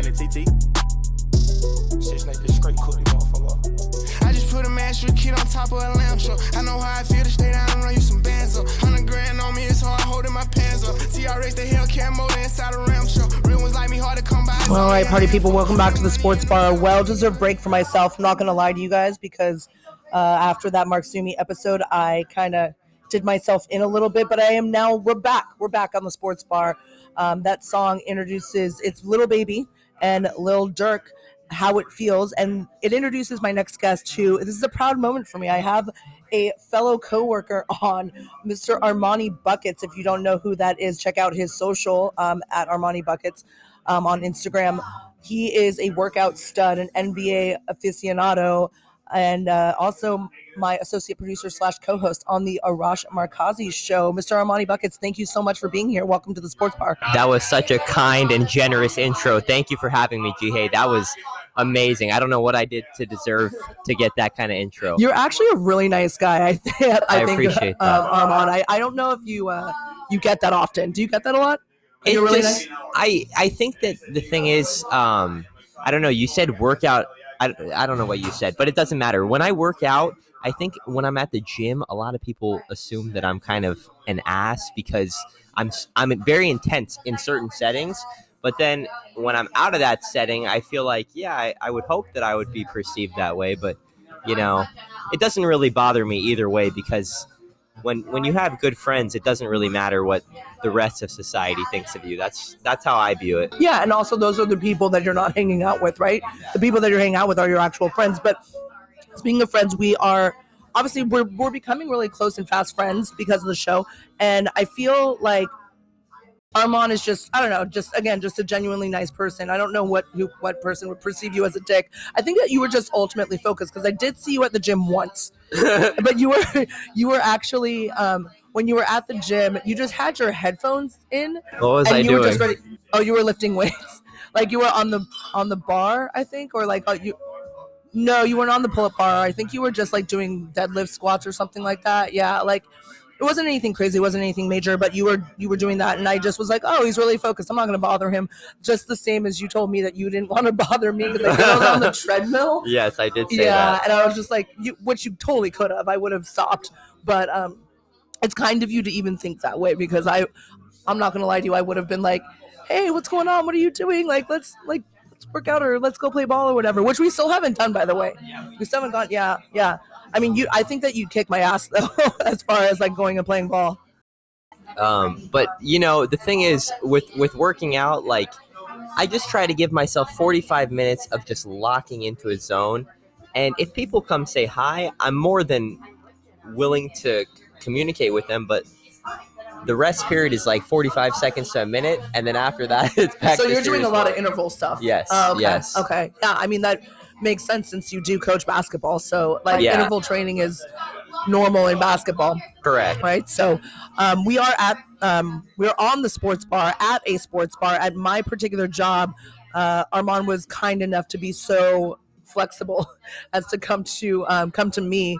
Danny TT. Six night this straight cookie motherfucker. I just put a master kid on top of a lamp truck. I know how I feel to stay down and run you some bands up. Hundred grand on me, it's hard holding my pants up. TRX the Hellcat motor inside a ram truck. Real ones like me hard to come by. All right, party people, welcome back to the Sports Bar. Well deserved break for myself. I'm not gonna lie to you guys because uh, after that Mark Sumi episode, I kind of did myself in a little bit, but I am now. We're back. We're back on the Sports Bar. Um, that song introduces it's Lil Baby and Lil Durk. How it feels, and it introduces my next guest. Who this is a proud moment for me. I have a fellow coworker on, Mr. Armani Buckets. If you don't know who that is, check out his social um, at Armani Buckets um, on Instagram. He is a workout stud, an NBA aficionado, and uh, also my associate producer slash co-host on the Arash Markazi show. Mr. Armani Buckets, thank you so much for being here. Welcome to the Sports Bar. That was such a kind and generous intro. Thank you for having me, Jihei. That was amazing. I don't know what I did to deserve to get that kind of intro. You're actually a really nice guy. I, th- I, I think, appreciate um, that. Armand. I, I don't know if you uh, you get that often. Do you get that a lot? It You're really just- I I think that the thing is, um, I don't know. You said workout. I, I don't know what you said, but it doesn't matter. When I work out, I think when I'm at the gym, a lot of people assume that I'm kind of an ass because I'm I'm very intense in certain settings. But then when I'm out of that setting, I feel like yeah, I, I would hope that I would be perceived that way. But you know, it doesn't really bother me either way because when when you have good friends, it doesn't really matter what the rest of society thinks of you. That's that's how I view it. Yeah, and also those are the people that you're not hanging out with, right? The people that you're hanging out with are your actual friends. But speaking of friends, we are obviously we're we're becoming really close and fast friends because of the show, and I feel like Armand is just I don't know, just again, just a genuinely nice person. I don't know what who what person would perceive you as a dick. I think that you were just ultimately focused because I did see you at the gym once, but you were you were actually um, when you were at the gym, you just had your headphones in What was and I you doing? were just ready. Oh, you were lifting weights, like you were on the on the bar, I think, or like uh, you. No, you weren't on the pull-up bar. I think you were just like doing deadlift squats or something like that. Yeah, like it wasn't anything crazy, it wasn't anything major, but you were you were doing that, and I just was like, oh, he's really focused. I'm not gonna bother him. Just the same as you told me that you didn't want to bother me because I was on the treadmill. yes, I did say Yeah, that. and I was just like, you, which you totally could have. I would have stopped, but um, it's kind of you to even think that way because I, I'm not gonna lie to you. I would have been like, hey, what's going on? What are you doing? Like, let's like let's work out or let's go play ball or whatever. Which we still haven't done, by the way. We still haven't gone. Yeah, yeah. I mean, you. I think that you'd kick my ass though, as far as like going and playing ball. Um, but you know, the thing is with with working out, like I just try to give myself 45 minutes of just locking into a zone. And if people come say hi, I'm more than willing to communicate with them. But the rest period is like 45 seconds to a minute, and then after that, it's back. so you're doing a lot of interval stuff. Yes, Oh, okay. yes. Okay. Yeah. I mean that makes sense since you do coach basketball. So like Yeah. interval training is normal in basketball. Correct. right? So um, we are at um, we're on the sports bar at a sports bar at my particular job. Uh, Armand was kind enough to be so flexible as to come to um, come to me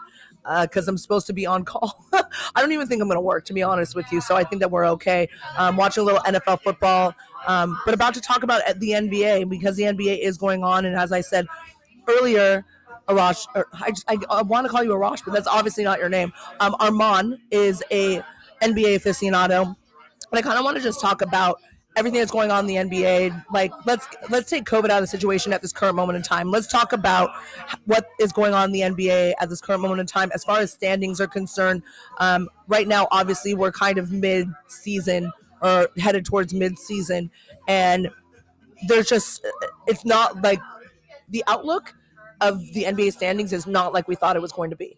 because I'm supposed to be on call. I don't even think I'm going to work, to be honest with you. So I think that we're okay. Um, watching a little NFL football, um, but about to talk about the NBA because the NBA is going on, and as I said earlier. Arash, I, I, I want to call you Arash, but that's obviously not your name. Um, Armand is a NBA aficionado, and I kind of want to just talk about everything that's going on in the NBA. Like, let's let's take COVID out of the situation at this current moment in time. Let's talk about what is going on in the NBA at this current moment in time, as far as standings are concerned. Um, right now, obviously, we're kind of mid-season or headed towards mid-season, and there's just it's not like the outlook of the NBA standings is not like we thought it was going to be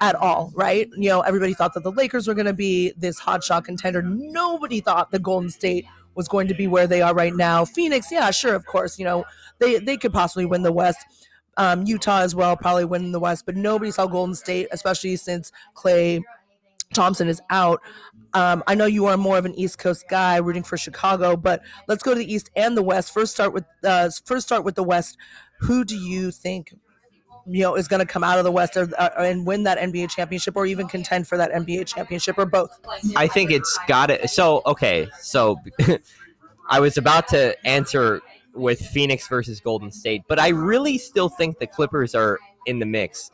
at all, right? You know, everybody thought that the Lakers were going to be this hot shot contender. Nobody thought the Golden State was going to be where they are right now. Phoenix, yeah, sure, of course, you know, they they could possibly win the West. Um, Utah as well, probably win the West, but nobody saw Golden State, especially since Klay Thompson is out. Um, I know you are more of an East Coast guy, rooting for Chicago, but let's go to the East and the West. First, start with uh, first start with the West. Who do you think you know is going to come out of the West or, uh, and win that NBA championship, or even contend for that NBA championship, or both? I think it's got it. So okay, so I was about to answer with Phoenix versus Golden State, but I really still think the Clippers are in the mix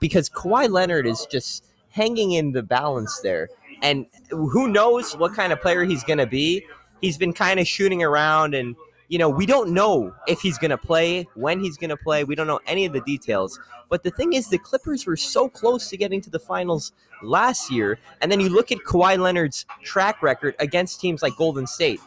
because Kawhi Leonard is just hanging in the balance there. And who knows what kind of player he's going to be? He's been kind of shooting around, and, you know, we don't know if he's going to play, when he's going to play. We don't know any of the details. But the thing is, the Clippers were so close to getting to the finals last year. And then you look at Kawhi Leonard's track record against teams like Golden State.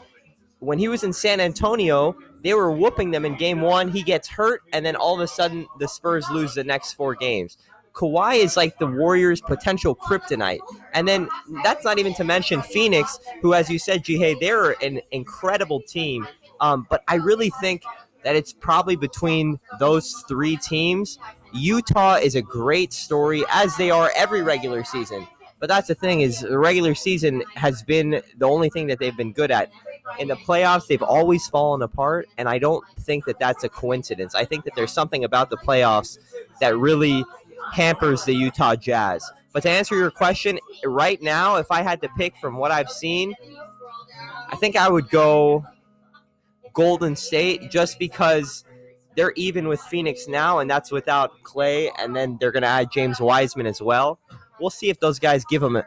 When he was in San Antonio, they were whooping them in game one. He gets hurt, and then all of a sudden, the Spurs lose the next four games. Kawhi is like the Warriors' potential kryptonite. And then that's not even to mention Phoenix, who, as you said, Jihei, they're an incredible team. Um, but I really think that it's probably between those three teams. Utah is a great story, as they are every regular season. But that's the thing is the regular season has been the only thing that they've been good at. In the playoffs, they've always fallen apart, and I don't think that that's a coincidence. I think that there's something about the playoffs that really hampers the Utah Jazz. But to answer your question, right now, if I had to pick from what I've seen, I think I would go Golden State just because they're even with Phoenix now, and that's without Klay, and then they're going to add James Wiseman as well. We'll see if those guys give them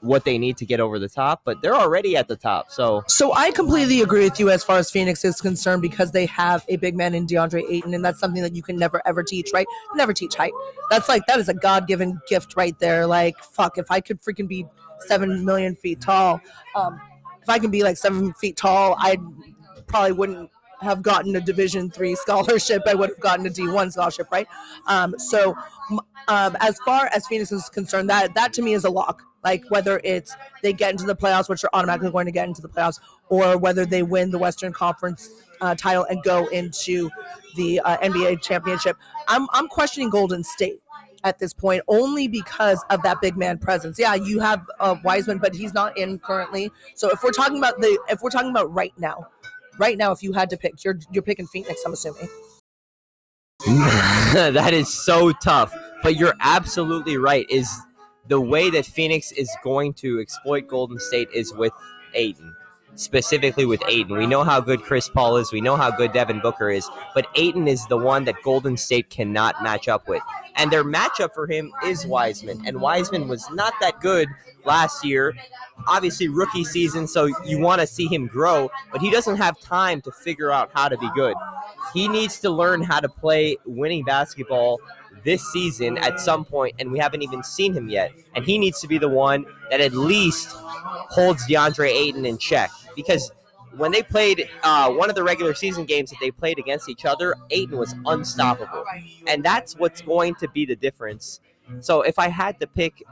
what they need to get over the top, but they're already at the top. So, So I completely agree with you as far as Phoenix is concerned because they have a big man in DeAndre Ayton, and that's something that you can never ever teach, right? Never teach height. That's like that is a God given gift right there. Like fuck, if I could freaking be seven million feet tall, um, if I can be like seven feet tall, I probably wouldn't have gotten a Division three scholarship. I would have gotten a D one scholarship, right? Um, so um, as far as Phoenix is concerned, that that to me is a lock. Like whether it's they get into the playoffs, which are automatically going to get into the playoffs, or whether they win the Western Conference uh, title and go into the uh, NBA championship. I'm I'm questioning Golden State at this point only because of that big man presence. Yeah, you have uh, Wiseman, but he's not in currently. So if we're talking about the if we're talking about right now, right now, if you had to pick, you're you're picking Phoenix. I'm assuming. that is so tough. But you're absolutely right. Is the way that Phoenix is going to exploit Golden State is with Ayton, specifically with Ayton. We know how good Chris Paul is. We know how good Devin Booker is. But Ayton is the one that Golden State cannot match up with. And their matchup for him is Wiseman. And Wiseman was not that good last year. Obviously, rookie season, so you want to see him grow, but he doesn't have time to figure out how to be good. He needs to learn how to play winning basketball this season at some point, and we haven't even seen him yet. And he needs to be the one that at least holds DeAndre Ayton in check. Because when they played uh, one of the regular season games that they played against each other, Ayton was unstoppable. And that's what's going to be the difference. So if I had to pick,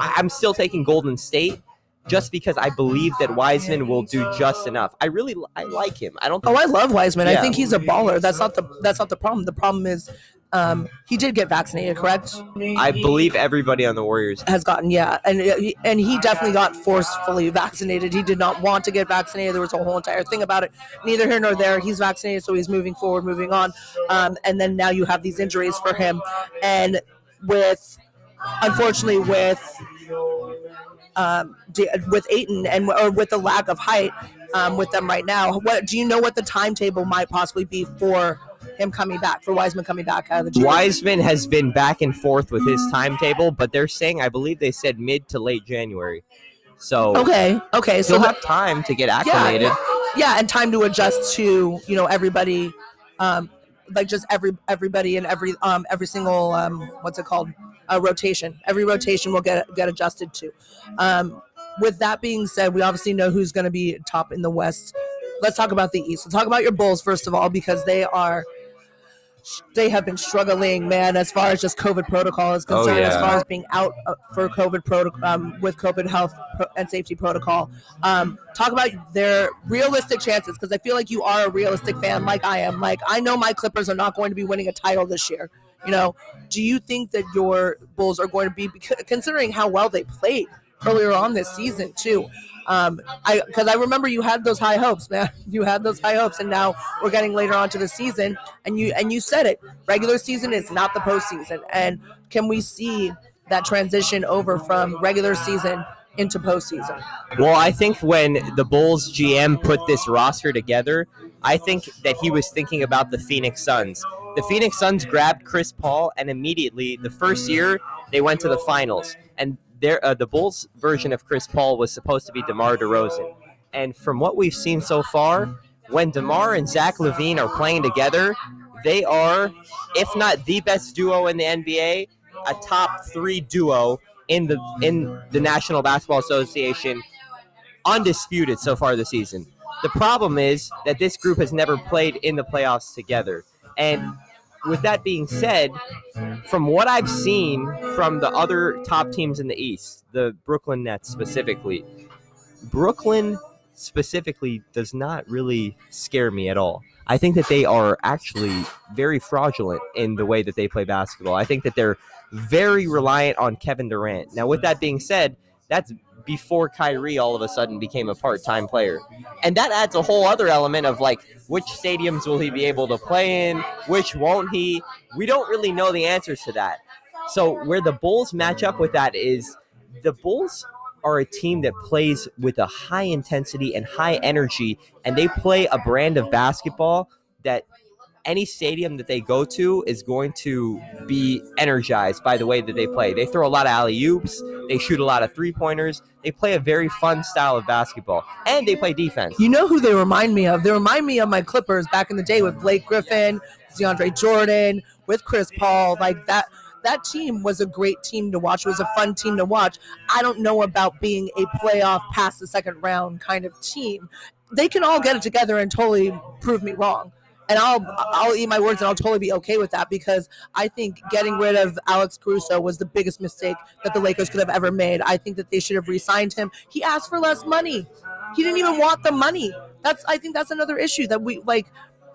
I'm still taking Golden State. Just because I believe that Wiseman will do just enough, I really I like him. I don't. Oh, I love Wiseman. I think he's a baller. That's not the that's not the problem. The problem is um, he did get vaccinated, correct? I believe everybody on the Warriors. Has gotten yeah, and he- and he definitely got forcefully vaccinated. He did not want to get vaccinated. There was a whole entire thing about it. Neither here nor there. He's vaccinated, so he's moving forward, moving on. Um, and then now you have these injuries for him, and with unfortunately with um, with Ayton and or with the lack of height um, with them right now. What do you know? What the timetable might possibly be for him coming back, for Wiseman coming back out of the G League? Wiseman has been back and forth with his timetable, but they're saying I believe they said mid to late January. So Okay, okay, so he'll have time to get acclimated. yeah, and time to adjust to you know everybody, um, like just every everybody and every um every single um what's it called a rotation. Every rotation will get get adjusted to. Um, with that being said, we obviously know who's going to be top in the West. Let's talk about the East. Let's talk about your Bulls first of all because they are. They have been struggling, man, as far as just COVID protocol is Oh, concerned, as far as being out uh, for COVID protocol um, with COVID health pro- and safety protocol. Um, talk about their realistic chances because I feel like you are a realistic fan, like I am. Like I know my Clippers are not going to be winning a title this year. You know, do you think that your Bulls are going to be considering how well they played earlier on this season too? Um, I because I remember you had those high hopes, man. You had those high hopes, and now we're getting later on to the season, and you and you said it. Regular season is not the postseason, and can we see that transition over from regular season into postseason? Well, I think when the Bulls GM put this roster together, I think that he was thinking about the Phoenix Suns. The Phoenix Suns grabbed Chris Paul, and immediately, the first year, they went to the finals. And uh, the Bulls' version of Chris Paul was supposed to be DeMar DeRozan. And from what we've seen so far, when DeMar and Zach LaVine are playing together, they are, if not the best duo in the NBA, a top three duo in the in the National Basketball Association, undisputed so far this season. The problem is that this group has never played in the playoffs together. And with that being said, from what I've seen from the other top teams in the East, the Brooklyn Nets specifically, Brooklyn specifically does not really scare me at all. I think that they are actually very fraudulent in the way that they play basketball. I think that they're very reliant on Kevin Durant. Now, with that being said, that's before Kyrie all of a sudden became a part-time player. And that adds a whole other element of like which stadiums will he be able to play in, which won't he? We don't really know the answers to that. So where the Bulls match up with that is the Bulls are a team that plays with a high intensity and high energy and they play a brand of basketball that any stadium that they go to is going to be energized by the way that they play. They throw a lot of alley oops, they shoot a lot of three pointers, they play a very fun style of basketball, and they play defense. You know who they remind me of? They remind me of my Clippers back in the day with Blake Griffin, DeAndre Jordan, with Chris Paul. Like that that team was a great team to watch. It was a fun team to watch. I don't know about being a playoff past the second round kind of team. They can all get it together and totally prove me wrong and I'll oh, I'll eat my words and I'll totally be okay with that because I think getting rid of Alex Caruso was the biggest mistake that the Lakers could have ever made. I think that they should have re-signed him. He asked for less money. He didn't even want the money. That's I think that's another issue that we like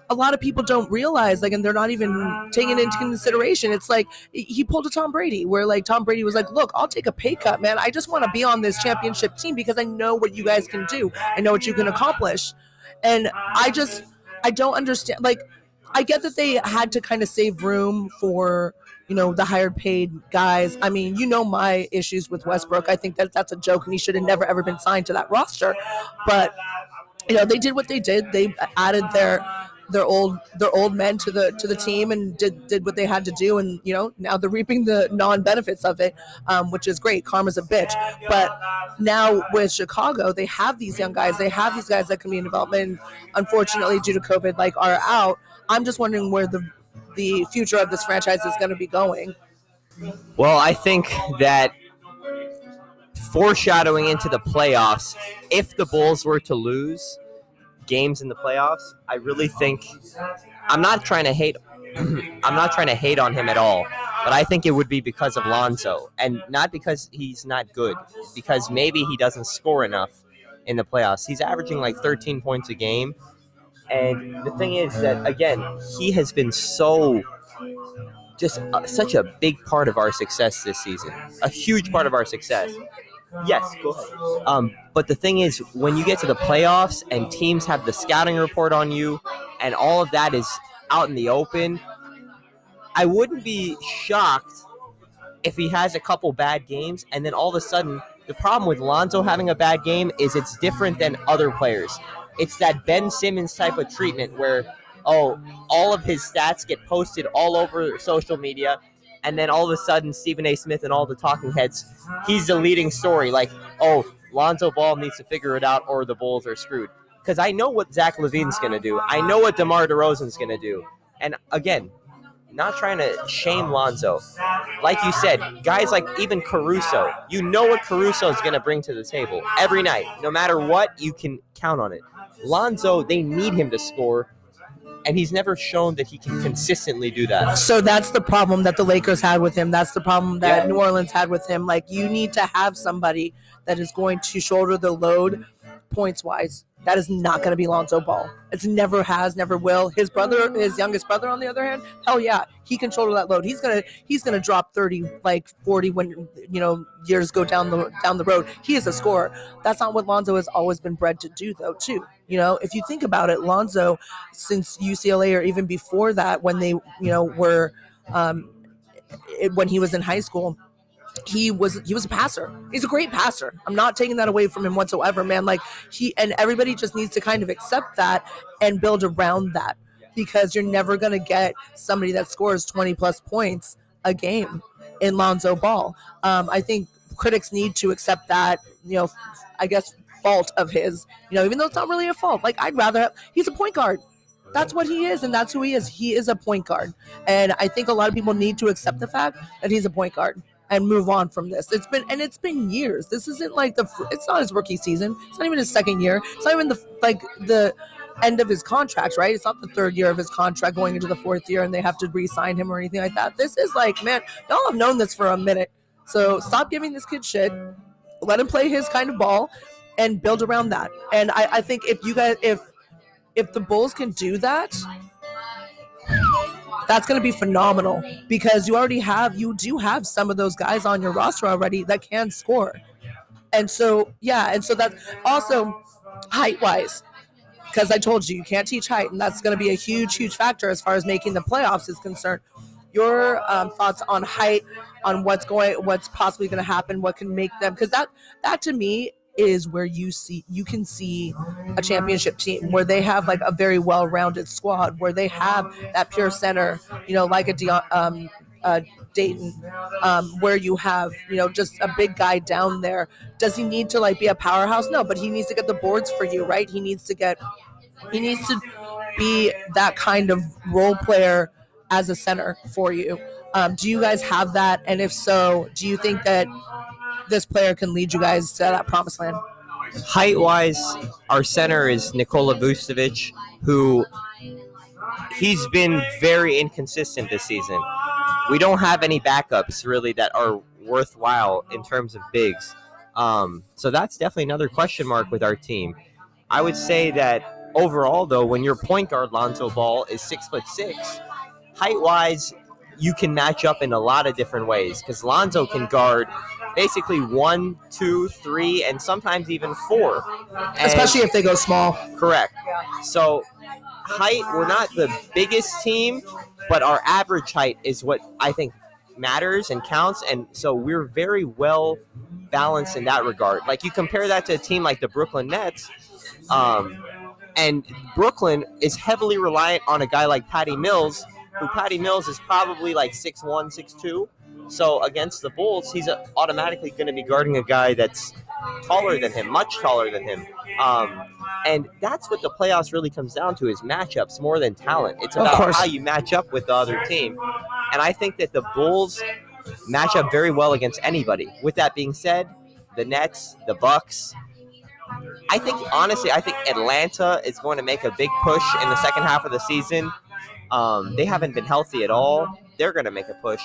a lot of people don't realize like and they're not even taking into consideration it's like he pulled a tom brady where like tom brady was like look i'll take a pay cut man i just want to be on this championship team because i know what you guys can do i know what you can accomplish and i just I don't understand. Like, I get that they had to kind of save room for you know the higher paid guys. I mean, you know my issues with Westbrook. I think that that's a joke, and he should have never ever been signed to that roster. But you know they did what they did. They added their their old their old men to the to the team and did did what they had to do. And you know now they're reaping the non benefits of it um, which is great. Karma's a bitch. But now with chicago they have these young guys. They have these guys that can be in development. Unfortunately due to covid like are out. I'm just wondering where the the future of this franchise is going to be going. Well i think that foreshadowing into the playoffs if the bulls were to lose games in the playoffs, I really think I'm not trying to hate I'm not trying to hate on him at all, but I think it would be because of Lonzo and not because he's not good, because maybe he doesn't score enough in the playoffs. He's averaging like 13 points a game. And the thing is that again, he has been so just uh, such a big part of our success this season. A huge part of our success. Yes, go ahead. Um, but the thing is, when you get to the playoffs and teams have the scouting report on you, and all of that is out in the open, I wouldn't be shocked if he has a couple bad games, and then all of a sudden, the problem with Lonzo having a bad game is it's different than other players. It's that Ben Simmons type of treatment where, oh, all of his stats get posted all over social media and then all of a sudden Stephen A. Smith and all the talking heads, he's the leading story. Like, oh, Lonzo Ball needs to figure it out, or the Bulls are screwed. Because I know what Zach LaVine's going to do. I know what DeMar DeRozan's going to do. And again, not trying to shame Lonzo. Like you said, guys like even Caruso, you know what Caruso is going to bring to the table every night. No matter what, you can count on it. Lonzo, they need him to score and he's never shown that he can consistently do that. So that's the problem that the Lakers had with him. That's the problem that yeah. New Orleans had with him. Like you need to have somebody that is going to shoulder the load points wise. That is not going to be Lonzo Ball. It's never has, never will. His brother, his youngest brother, on the other hand, hell yeah, he can shoulder that load. He's gonna he's gonna drop thirty, like forty when you know years go down the down the road. He is a scorer. That's not what Lonzo has always been bred to do, though. Too, you know, if you think about it, Lonzo, since UCLA or even before that, when they you know were, um, it, when he was in high school he was he was a passer. He's a great passer. I'm not taking that away from him whatsoever, man. Like he and everybody just needs to kind of accept that and build around that because you're never going to get somebody that scores 20 plus points a game in Lonzo Ball. Um, I think critics need to accept that, you know, I guess fault of his, you know, even though it's not really a fault. Like I'd rather have, he's a point guard. That's what he is, and that's who he is. He is a point guard, and I think a lot of people need to accept the fact that he's a point guard and move on from this. It's been and it's been years. This isn't like the it's not his rookie season. It's not even his second year. It's not even the like the end of his contract, right? It's not the third year of his contract going into the fourth year and they have to re-sign him or anything like that. This is like, man, y'all have known this for a minute. So stop giving this kid shit. Let him play his kind of ball and build around that. And I, I think if you guys if if the Bulls can do that, that's going to be phenomenal because you already have you do have some of those guys on your roster already that can score. And so yeah, and so that's also height wise because I told you you can't teach height, and that's going to be a huge, huge factor as far as making the playoffs is concerned. Your um, thoughts on height, on what's going, what's possibly going to happen, what can make them, because that that to me is where you see you can see a championship team where they have like a very well-rounded squad, where they have that pure center, you know, like a um, uh, Dayton, um, where you have you know just a big guy down there. Does he need to like be a powerhouse? No, but he needs to get the boards for you, right? He needs to get he needs to be that kind of role player as a center for you. Um, do you guys have that? And if so, do you think that this player can lead you guys to that promised land? Height wise, our center is Nikola Vucevic, who he's been very inconsistent this season. We don't have any backups really that are worthwhile in terms of bigs. Um, so that's definitely another question mark with our team. I would say that overall, though, when your point guard Lonzo Ball is six foot six, height wise, you can match up in a lot of different ways because Lonzo can guard basically one, two, three, and sometimes even four. And- Especially if they go small. Correct. So, height, we're not the biggest team, but our average height is what I think matters and counts. And so we're very well balanced in that regard. Like, you compare that to a team like the Brooklyn Nets, um, and Brooklyn is heavily reliant on a guy like Patty Mills, who Patty Mills is probably like 6'1, 6'2. So against the Bulls, he's automatically going to be guarding a guy that's taller than him, much taller than him. Um, and that's what the playoffs really comes down to is matchups more than talent. It's about how you match up with the other team. And I think that the Bulls match up very well against anybody. With that being said, the Nets, the Bucks, I think honestly, I think Atlanta is going to make a big push in the second half of the season. Um, they haven't been healthy at all. They're going to make a push.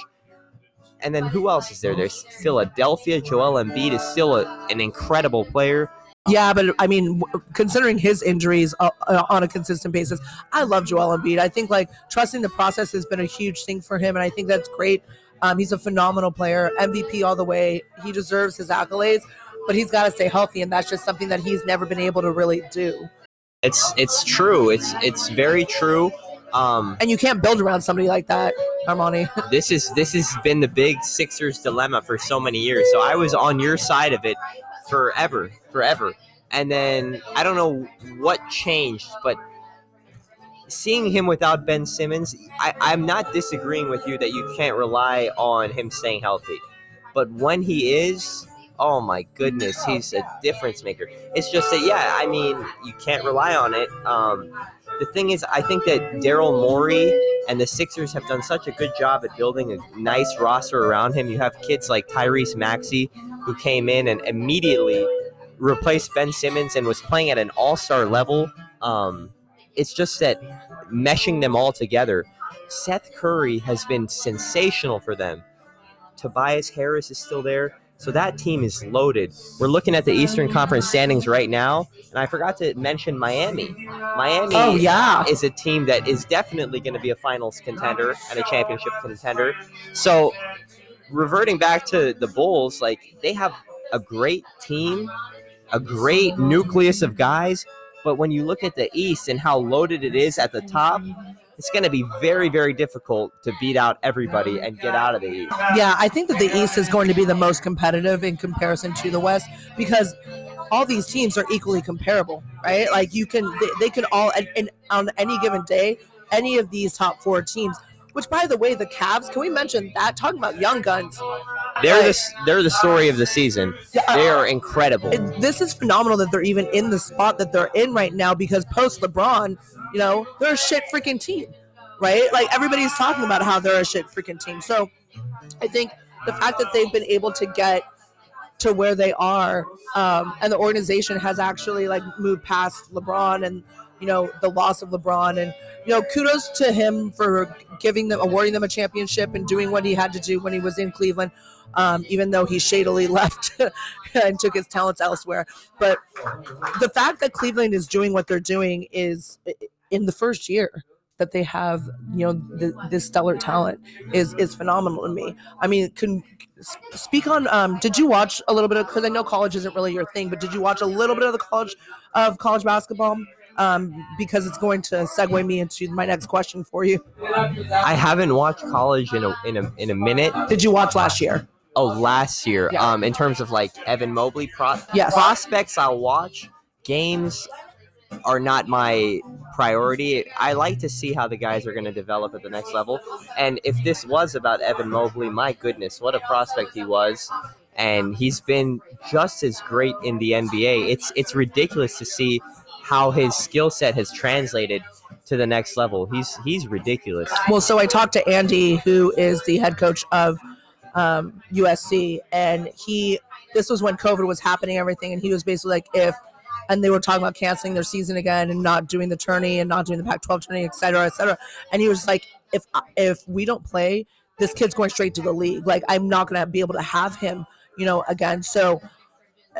And then who else is there? There's Philadelphia. Joel Embiid is still a, an incredible player. Yeah, but I mean, considering his injuries uh, uh, on a consistent basis, I love Joel Embiid. I think like trusting the process has been a huge thing for him, and I think that's great. Um, he's a phenomenal player, MVP all the way. He deserves his accolades, but he's got to stay healthy, and that's just something that he's never been able to really do. It's it's true. It's it's very true. Um, And you can't build around somebody like that, Armani. this is this has been the big Sixers dilemma for so many years. So I was on your side of it forever, forever. And then I don't know what changed, but seeing him without Ben Simmons, I, I'm not disagreeing with you that you can't rely on him staying healthy. But when he is, oh my goodness, he's a difference maker. It's just that, yeah, I mean, you can't rely on it. Um, the thing is, I think that Daryl Morey and the Sixers have done such a good job at building a nice roster around him. You have kids like Tyrese Maxey, who came in and immediately replaced Ben Simmons and was playing at an all star level. Um, it's just that meshing them all together. Seth Curry has been sensational for them. Tobias Harris is still there. So that team is loaded. We're looking at the Eastern Conference standings right now, and I forgot to mention Miami. Miami Oh yeah, is a team that is definitely going to be a finals contender and a championship contender. So, reverting back to the Bulls, like they have a great team, a great nucleus of guys, but when you look at the East and how loaded it is at the top, it's going to be very, very difficult to beat out everybody and get out of the East. Yeah, I think that the East is going to be the most competitive in comparison to the West because all these teams are equally comparable, right? Like you can, they, they can all, and, and on any given day, any of these top four teams. Which, by the way, the Cavs. Can we mention that? Talking about young guns, They're Right. the they're the story of the season. Uh, They are incredible. it- this is phenomenal that they're even in the spot that they're in right now because post LeBron, you know, they're a shit freaking team, right? Like everybody's talking about how they're a shit freaking team. So I think the fact that they've been able to get to where they are, um, and the organization has actually like moved past LeBron and you know the loss of LeBron and you know kudos to him for giving them awarding them a championship and doing what he had to do when he was in Cleveland um, even though he shadily left and took his talents elsewhere but the fact that Cleveland is doing what they're doing is in the first year that they have you know the, this stellar talent is is phenomenal to me I mean can speak on um did you watch a little bit of because I know college isn't really your thing but did you watch a little bit of the college of college basketball um, because it's going to segue me into my next question for you. I haven't watched college in a in a in a minute. Did you watch last year? Oh, last year. Yeah. Um, in terms of like Evan Mobley pro- Yes. prospects, I'll watch. Games are not my priority. I like to see how the guys are going to develop at the next level. And if this was about Evan Mobley, my goodness, what a prospect he was. And he's been just as great in the NBA. It's it's ridiculous to see how his skill set has translated to the next level. He's he's ridiculous. Well, so I talked to Andy, who is the head coach of um, USC, and he. This was when COVID was happening, everything, and he was basically like, if, and they were talking about canceling their season again and not doing the tourney and not doing the Pac-12 tourney, et cetera, et cetera. And he was like, if if we don't play, this kid's going straight to the league. Like I'm not going to be able to have him, you know, again. So,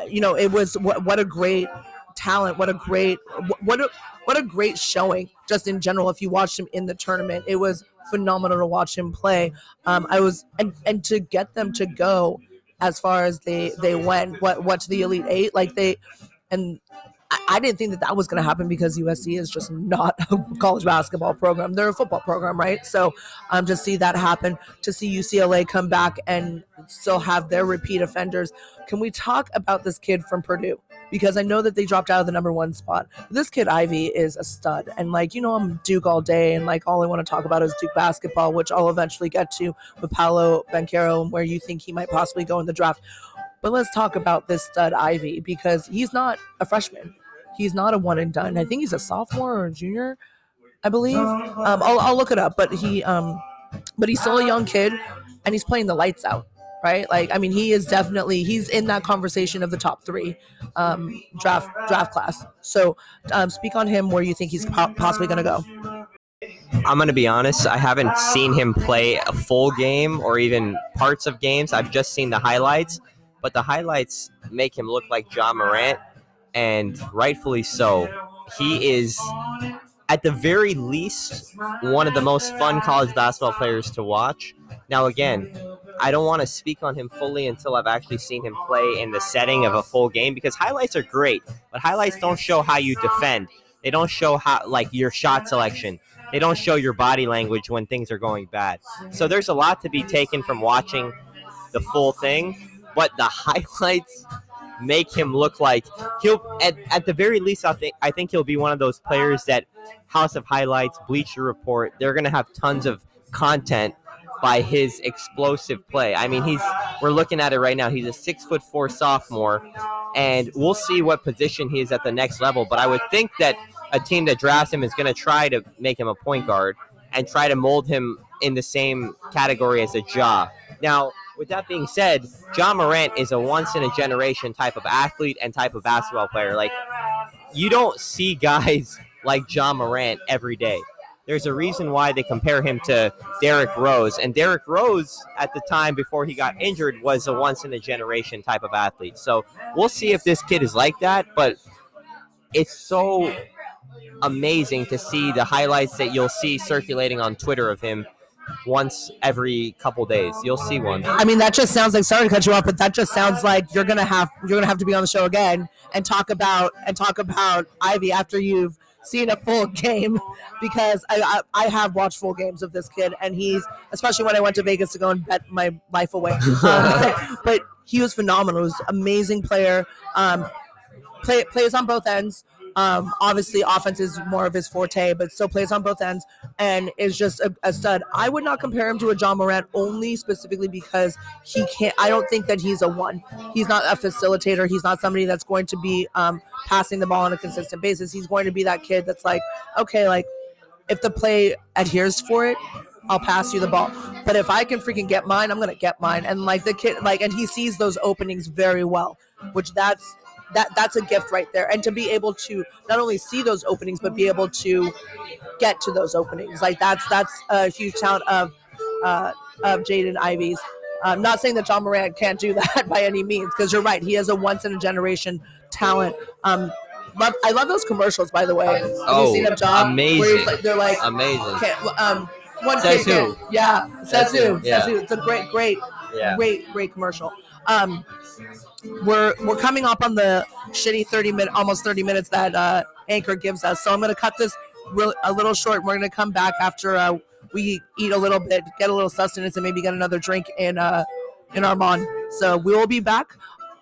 you know, it was what what a great talent, what a great what a what a great showing just in general. If you watched him in the tournament, it was phenomenal to watch him play. Um, I was and and to get them to go as far as they they went, what what to the elite eight, like they and. I- I didn't think that that was going to happen because USC is just not a college basketball program. They're a football program, right? So, um, to see that happen, to see UCLA come back and still have their repeat offenders. Can we talk about this kid from Purdue? Because I know that they dropped out of the number one spot. This kid Ivey is a stud, and like you know, I'm Duke all day, and like all I want to talk about is Duke basketball, which I'll eventually get to with Paolo Banchero and where you think he might possibly go in the draft. But let's talk about this stud Ivey because he's not a freshman. He's not a one and done. I think he's a sophomore or a junior, I believe. Um, I'll, I'll look it up, but he um, but he's still a young kid, and he's playing the lights out, right? Like I mean, he is definitely he's in that conversation of the top three um, draft draft class. So um, speak on him where you think he's po- possibly going to go. I'm gonna be honest. I haven't seen him play a full game or even parts of games. I've just seen the highlights, but the highlights make him look like Ja Morant, and rightfully so. He is, at the very least, one of the most fun college basketball players to watch. Now, again, I don't want to speak on him fully until I've actually seen him play in the setting of a full game because highlights are great, but highlights don't show how you defend. They don't show how like your shot selection they don't show your body language when things are going bad. So there's a lot to be taken from watching the full thing, but the highlights make him look like he'll at, at the very least I think I think he'll be one of those players that House of Highlights, Bleacher Report, they're gonna have tons of content by his explosive play. I mean he's we're looking at it right now. He's a six foot four sophomore and we'll see what position he is at the next level. But I would think that a team that drafts him is to try to make him a point guard and try to mold him in the same category as a Ja. Now, with that being said, Ja Morant is a once in a generation type of athlete and type of basketball player. Like, you don't see guys like Ja Morant every day. There's a reason why they compare him to Derrick Rose. And Derrick Rose, at the time before he got injured, was a once in a generation type of athlete. So we'll see if this kid is like that. But it's so amazing to see the highlights that you'll see circulating on Twitter of him once every couple days. You'll see one. I mean, that just sounds like sorry to cut you off, but that just sounds like you're gonna have you're gonna have to be on the show again and talk about and talk about Ivey after you've seen a full game because I, I I have watched full games of this kid, and he's especially when I went to Vegas to go and bet my life away. Um, but he was phenomenal. He was an amazing player. Um, play, plays on both ends. Um, obviously, offense is more of his forte, but still plays on both ends and is just a, a stud. I would not compare him to a Ja Morant only specifically because he can't. I don't think that he's a one. He's not a facilitator. He's not somebody that's going to be um, passing the ball on a consistent basis. He's going to be that kid that's like, okay, like if the play adheres for it, I'll pass you the ball. But if I can freaking get mine, I'm gonna get mine. And like the kid, like, and he sees those openings very well, which that's that that's a gift right there. And to be able to not only see those openings, but be able to get to those openings, like that's that's a huge talent of uh, of Jaden Ivey's. I'm not saying that Ja Morant can't do that by any means, because you're right. He is a once in a generation talent. Um, love, I love those commercials, by the way. Have Oh, you seen them, John? Amazing. like, they're like, Amazing. can't, um, one Says kid? Yeah, says Says who? who, yeah. Says? It's a great, great, Yeah. great, great commercial. Um, we're we're coming up on the shitty thirty minute, almost thirty minutes that uh, Anchor gives us. So I'm going to cut this real, a little short. We're going to come back after uh, we eat a little bit, get a little sustenance, and maybe get another drink in uh, in Armand. So we will be back.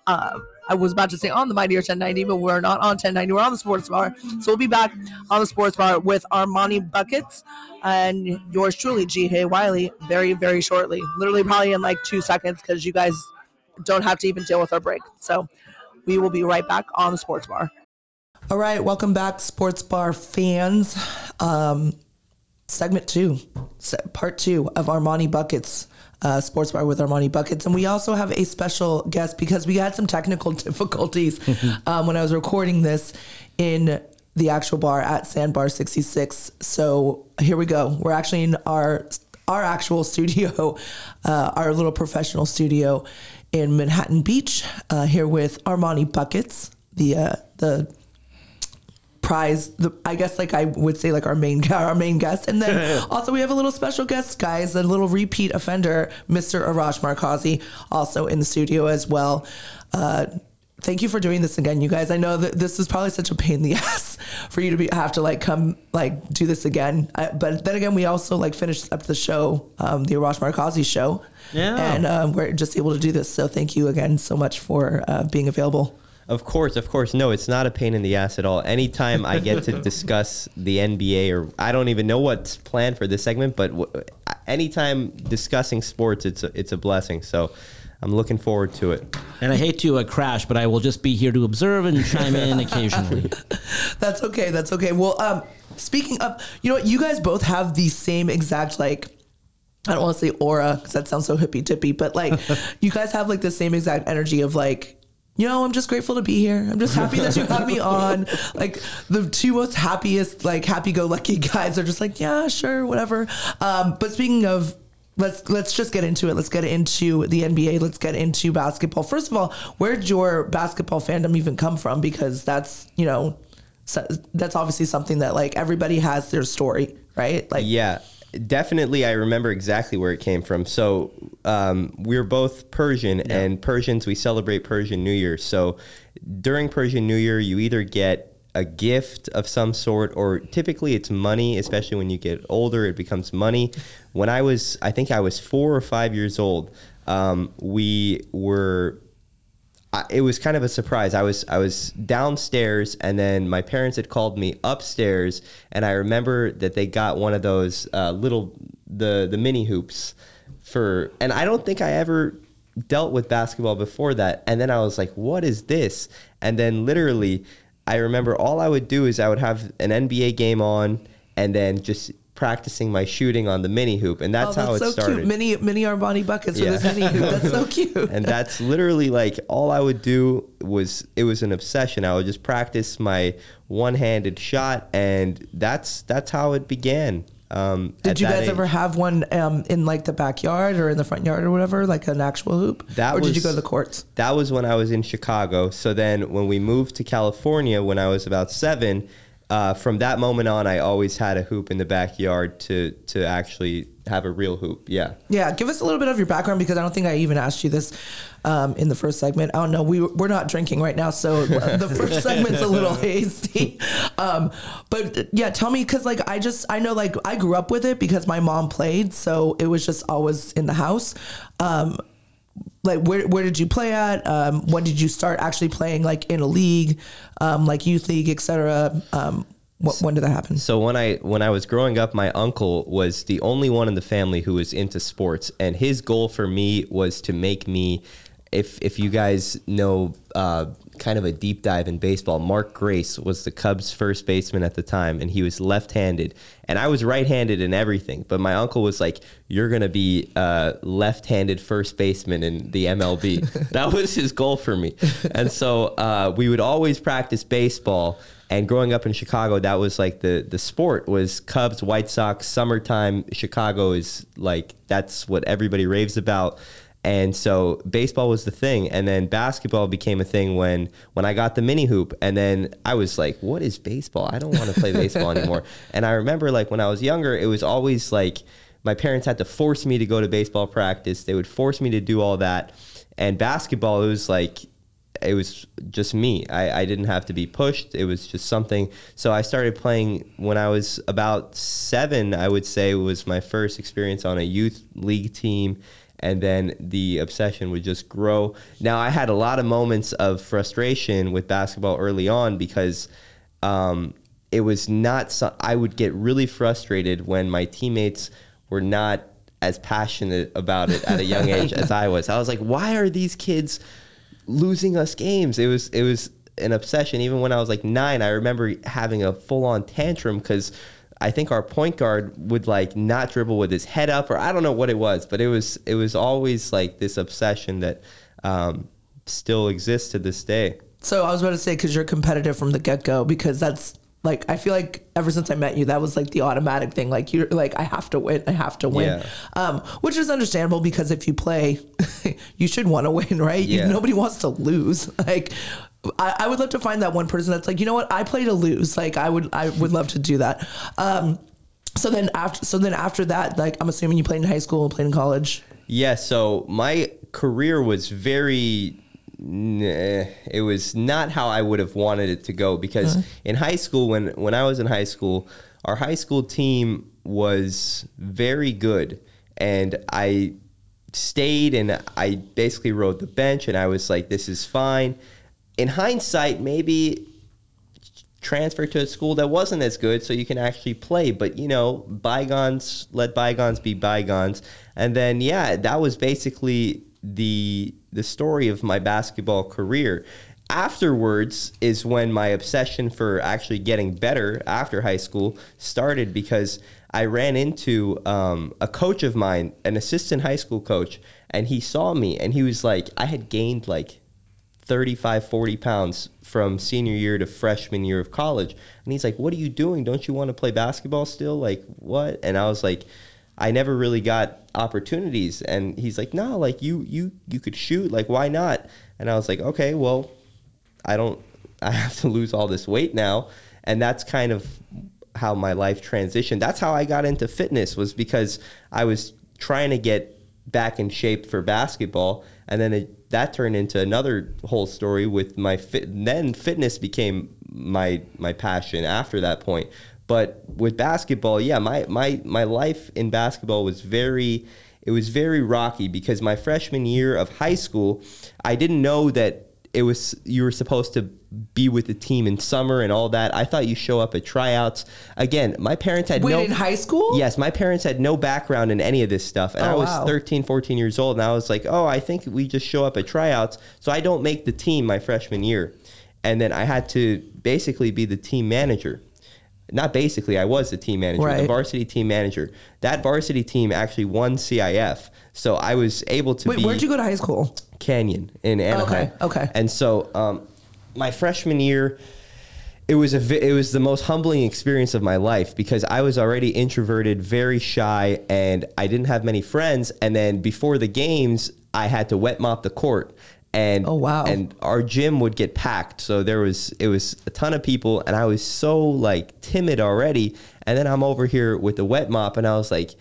Uh, I was about to say on the Mighty 1090, but we're not on 1090. We're on the Sports Bar. So we'll be back on the Sports Bar with Armani Buckets and yours truly, G. Hay Wiley, very, very shortly. Literally, probably in like two seconds because you guys don't have to even deal with our break. So we will be right back on the Sports Bar. All right, welcome back, Sports Bar fans. Um, segment two, part two of Armani Buckets. Uh, sports bar with Armani Buckets. And we also have a special guest because we had some technical difficulties um, when I was recording this in the actual bar at Sandbar 66. So here we go. We're actually in our our actual studio, uh, our little professional studio in Manhattan Beach, uh, here with Armani Buckets, the uh, the prize the i guess like i would say like our main our main guest. And then also we have a little special guest guys a little repeat offender mr arash markazi also in the studio as well. Uh thank you for doing this again you guys i know that this is probably such a pain in the ass for you to be have to like come like do this again I, but then again we also like finished up the show um the arash markazi show Yeah. and um, we're just able to do this so thank you again so much for uh, being available Of course, of course. No, it's not a pain in the ass at all. Anytime I get to discuss the NBA, or I don't even know what's planned for this segment, but w- anytime discussing sports, it's a, it's a blessing. So I'm looking forward to it. And I hate to uh, crash, but I will just be here to observe and chime in occasionally. That's okay. That's okay. Well, um, speaking of, you know what? You guys both have the same exact like. I don't want to say aura because that sounds so hippy dippy, but like you guys have like the same exact energy of like, you know, I'm just grateful to be here. I'm just happy that you have me on. Like the two most happiest, like happy go lucky guys are just like, yeah, sure, whatever. Um, but speaking of let's let's just get into it. Let's get into the NBA. Let's get into basketball. First of all, where'd your basketball fandom even come from? Because that's you know, so, that's obviously something that like everybody has their story, right? Like Yeah, definitely. I remember exactly where it came from. So um, we're both Persian, and Persians we celebrate Persian New Year. So during Persian New Year, you either get a gift of some sort, or typically it's money. Especially when you get older, it becomes money. When I was, I think I was four or five years old. Um, we were I, it was kind of a surprise. I was I was downstairs, and then my parents had called me upstairs, and I remember that they got one of those uh, little the the mini hoops for, and I don't think I ever dealt with basketball before that. And then I was like, "What is this?" And then literally, I remember all I would do is I would have an NBA game on, and then just practicing my shooting on the mini hoop, and that's, oh, how it that's so started. cute. Mini mini Armani buckets Yeah. with this mini hoop. That's so cute. and that's literally like all I would do was it was an obsession. I would just practice my one-handed shot, and that's that's how it began. Um, Did you guys ever have one um, in like the backyard or in the front yard or whatever, like an actual hoop? That or did you go to the courts? That was when I was in Chicago. So then when we moved to California when I was about seven, uh, from that moment on, I always had a hoop in the backyard to to actually have a real hoop. Yeah. Yeah, give us a little bit of your background because I don't think I even asked you this um, in the first segment. I don't know. We we're not drinking right now, so the first segment's a little hasty. Um, but yeah, tell me because like I just I know like I grew up with it because my mom played, so it was just always in the house. Um, like where where did you play at? Um, when did you start actually playing like in a league, um, like youth league, etc. Um, what, when did that happen? So when I when I was growing up, my uncle was the only one in the family who was into sports, and his goal for me was to make me. If if you guys know uh, kind of a deep dive in baseball, Mark Grace was the Cubs' first baseman at the time, and he was left-handed, and I was right-handed in everything. But my uncle was like, "You're gonna be a left-handed first baseman in the MLB." that was his goal for me, and so uh, we would always practice baseball. And growing up in Chicago, that was like the the sport was Cubs, White Sox, summertime. Chicago is like that's what everybody raves about. And so baseball was the thing, and then basketball became a thing when when I got the mini hoop, and then I was like, "What is baseball? I don't want to play baseball anymore." And I remember like when I was younger, it was always like my parents had to force me to go to baseball practice. They would force me to do all that, and basketball it was like it was just me. I, I didn't have to be pushed. It was just something. So I started playing when I was about seven, I would say was my first experience on a youth league team. And then the obsession would just grow. Now, I had a lot of moments of frustration with basketball early on because um, it was not, so, I would get really frustrated when my teammates were not as passionate about it at a young age as I was. I was like, why are these kids losing us games. It was it was an obsession. Even when I was like nine, I remember having a full on tantrum because I think our point guard would like not dribble with his head up, or I don't know what it was, but it was it was always like this obsession that um, still exists to this day. So I was about to say because you're competitive from the get go because that's like I feel like ever since I met you, that was like the automatic thing. Like you're like I have to win, I have to win, Yeah. um, which is understandable because if you play, you should want to win, right? You- nobody wants to lose. Like I, I would love to find that one person that's like, you know what, I play to lose. Like I would, I would love to do that. Um, so then after, so then after that, like I'm assuming you played in high school, and played in college. Yeah, so my career was very nah, it was not how I would have wanted it to go because in high school when when I was in high school, our high school team was very good and I stayed and I basically rode the bench and I was like this is fine. In hindsight, maybe transfer to a school that wasn't as good so you can actually play. But you know bygones let bygones be bygones. And then yeah that was basically the the story of my basketball career. Afterwards is when my obsession for actually getting better after high school started because I ran into um, a coach of mine, an assistant high school coach, and he saw me and he was like, I had gained like 35, 40 pounds from senior year to freshman year of college. And he's like, What are you doing? Don't you want to play basketball still? Like, what? And I was like, I never really got opportunities. And he's like, No, like you you you could shoot, like why not? And I was like, Okay, well, I don't I have to lose all this weight now. And that's kind of how my life transitioned. That's how I got into fitness was because I was trying to get back in shape for basketball. And then it, that turned into another whole story with my fit then fitness became my my passion after that point. But with basketball yeah my my my life in basketball was very it was very rocky because my freshman year of high school I didn't know that it was you were supposed to be with the team in summer and all that. I thought you show up at tryouts. Again, my parents had Wait, no in high school? Yes, my parents had no background in any of this stuff. And Oh, I was wow. 13, 14 years old and I was like, "Oh, I think we just show up at tryouts." So I don't make the team my freshman year. And then I had to basically be the team manager. Not basically, I was the team manager, the varsity team manager. That varsity team actually won CIF. So I was able to Wait, where'd you go to high school? Canyon in Anaheim. okay. And so, um, my freshman year, it was a vi- it was the most humbling experience of my life because I was already introverted, very shy, and I didn't have many friends. And then before the games, I had to wet mop the court. And Oh, wow. and our gym would get packed. So there was it was a ton of people and i was so like timid already. And then i'm over here with the wet mop and i was like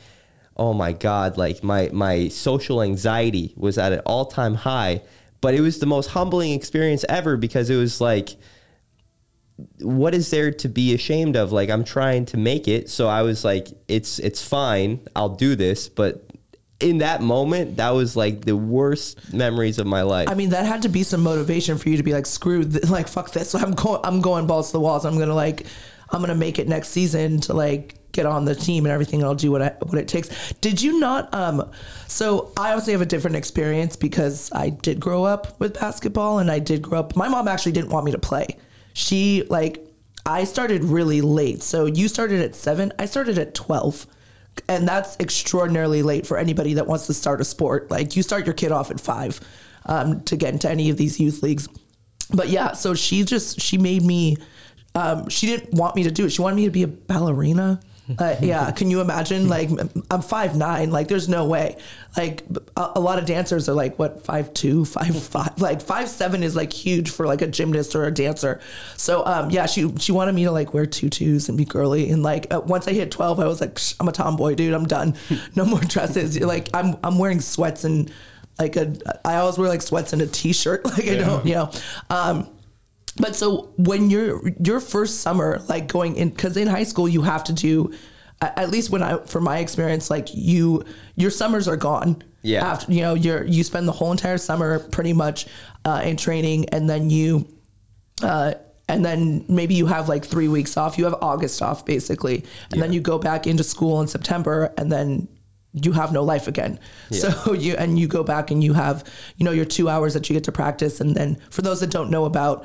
oh my god like my my social anxiety was at an all-time high. But it was the most humbling experience ever because it was like what is there to be ashamed of? Like i'm trying to make it. So i was like it's it's fine. I'll do this. But in that moment that was like the worst memories of my life I mean, that had to be some motivation for you to be like, screw, th- like, fuck this. I'm going, I'm going balls to the walls. I'm gonna like, I'm gonna make it next season to like get on the team and everything. And I'll do what I, what it takes. Did you not? Um, so I obviously have a different experience because I did grow up with basketball and I did grow up. My mom actually didn't want me to play. She like, I started really late. So you started at seven. I started at twelve and that's extraordinarily late for anybody that wants to start a sport. Like you start your kid off at five um, to get into any of these youth leagues. But yeah, so she just she made me. Um, she didn't want me to do it. She wanted me to be a ballerina. Uh, yeah, can you imagine? Like I'm five nine. Like there's no way. Like a, a lot of dancers are like what five two, five five. Like five seven is like huge for like a gymnast or a dancer. So um, yeah, she she wanted me to like wear tutus and be girly. And like uh, once I hit twelve, I was like, "Psh, I'm a tomboy, dude. I'm done. No more dresses. Like I'm I'm wearing sweats and like a I always wear like sweats and a t-shirt. Like I don't, you know. Um, but so when you're your first summer, like going in, because in high school you have to do, at least when I, from my experience, like you, your summers are gone. Yeah. After you know, you're you spend the whole entire summer pretty much uh, in training, and then you, uh, and then maybe you have like three weeks off. You have August off basically, and then you go back into school in September, and then you have no life again. So you and you go back and you have you know your two hours that you get to practice, and then for those that don't know about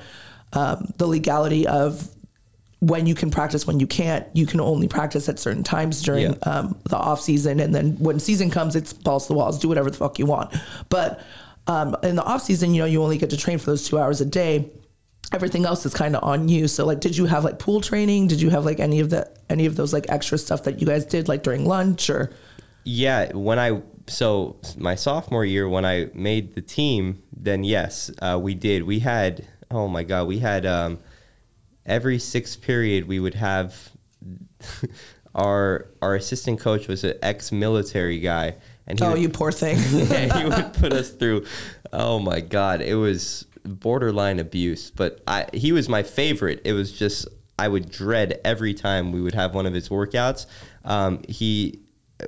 um, the legality of when you can practice, when you can't, you can only practice at certain times during Yeah. um, the off season, and then when season comes, it's balls to the walls, do whatever the fuck you want. But um, in the off season, you know, you only get to train for those two hours a day. Everything else is kind of on you. So, like, did you have like pool training? Did you have like any of the any of those like extra stuff that you guys did like during lunch or? Yeah, when I so my sophomore year when I made the team, then yes, uh, we did. We had oh my god, we had um, every sixth period we would have our our assistant coach was an ex-military guy, and he Oh, would, you poor thing. yeah, he would put us through. Oh my god, it was borderline abuse. But I he was my favorite. It was just I would dread every time we would have one of his workouts. Um, he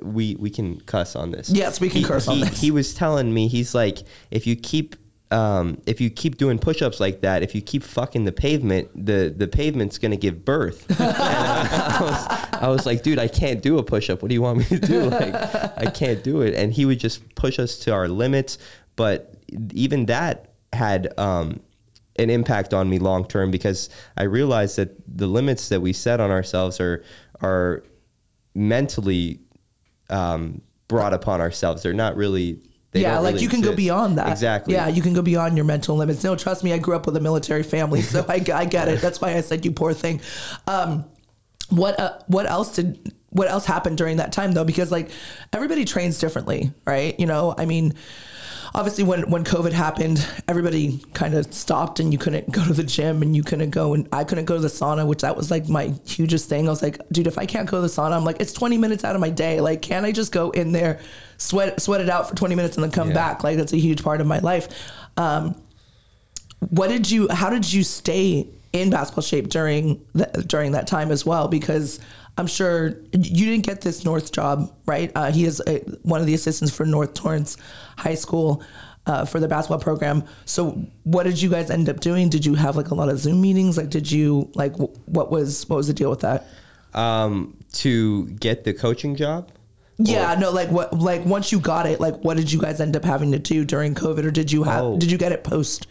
we we can cuss on this. Yes, we can He- curse on this. He was telling me he's like if you keep. Um, if you keep doing push-ups like that, if you keep fucking the pavement, the, the pavement's gonna give birth. And I, was, I was like, dude, I can't do a push-up. What do you want me to do? Like, I can't do it. And he would just push us to our limits. But even that had um, an impact on me long term because I realized that the limits that we set on ourselves are are mentally um, brought upon ourselves. They're not really. They yeah, like really you can go beyond that. Exactly. Yeah, you can go beyond your mental limits. No, trust me, I grew up with a military family, so I, I get it. That's why I said you poor thing. Um, what uh, what else did what else happened during that time though? Because like everybody trains differently, right? You know, I mean. Obviously, when, when COVID happened, everybody kind of stopped, and you couldn't go to the gym, and you couldn't go, and I couldn't go to the sauna, which that was like my hugest thing. I was like, dude, if I can't go to the sauna, I'm like, it's 20 minutes out of my day. Like, can I just go in there, sweat sweat it out for 20 minutes, and then come Yeah. back? Like, that's a huge part of my life. Um, what did you? How did you stay in basketball shape during the, during that time as well? Because I'm sure you didn't get this North job, right? Uh, he is a, one of the assistants for North Torrance High School. Uh, for the basketball program, so what did you guys end up doing? Did you have like a lot of Zoom meetings? Like, did you like wh- what was what was the deal with that? um, to get the coaching job. Yeah, no, like what, like once you got it, like what did you guys end up having to do during COVID, or did you have, Oh. did you get it post?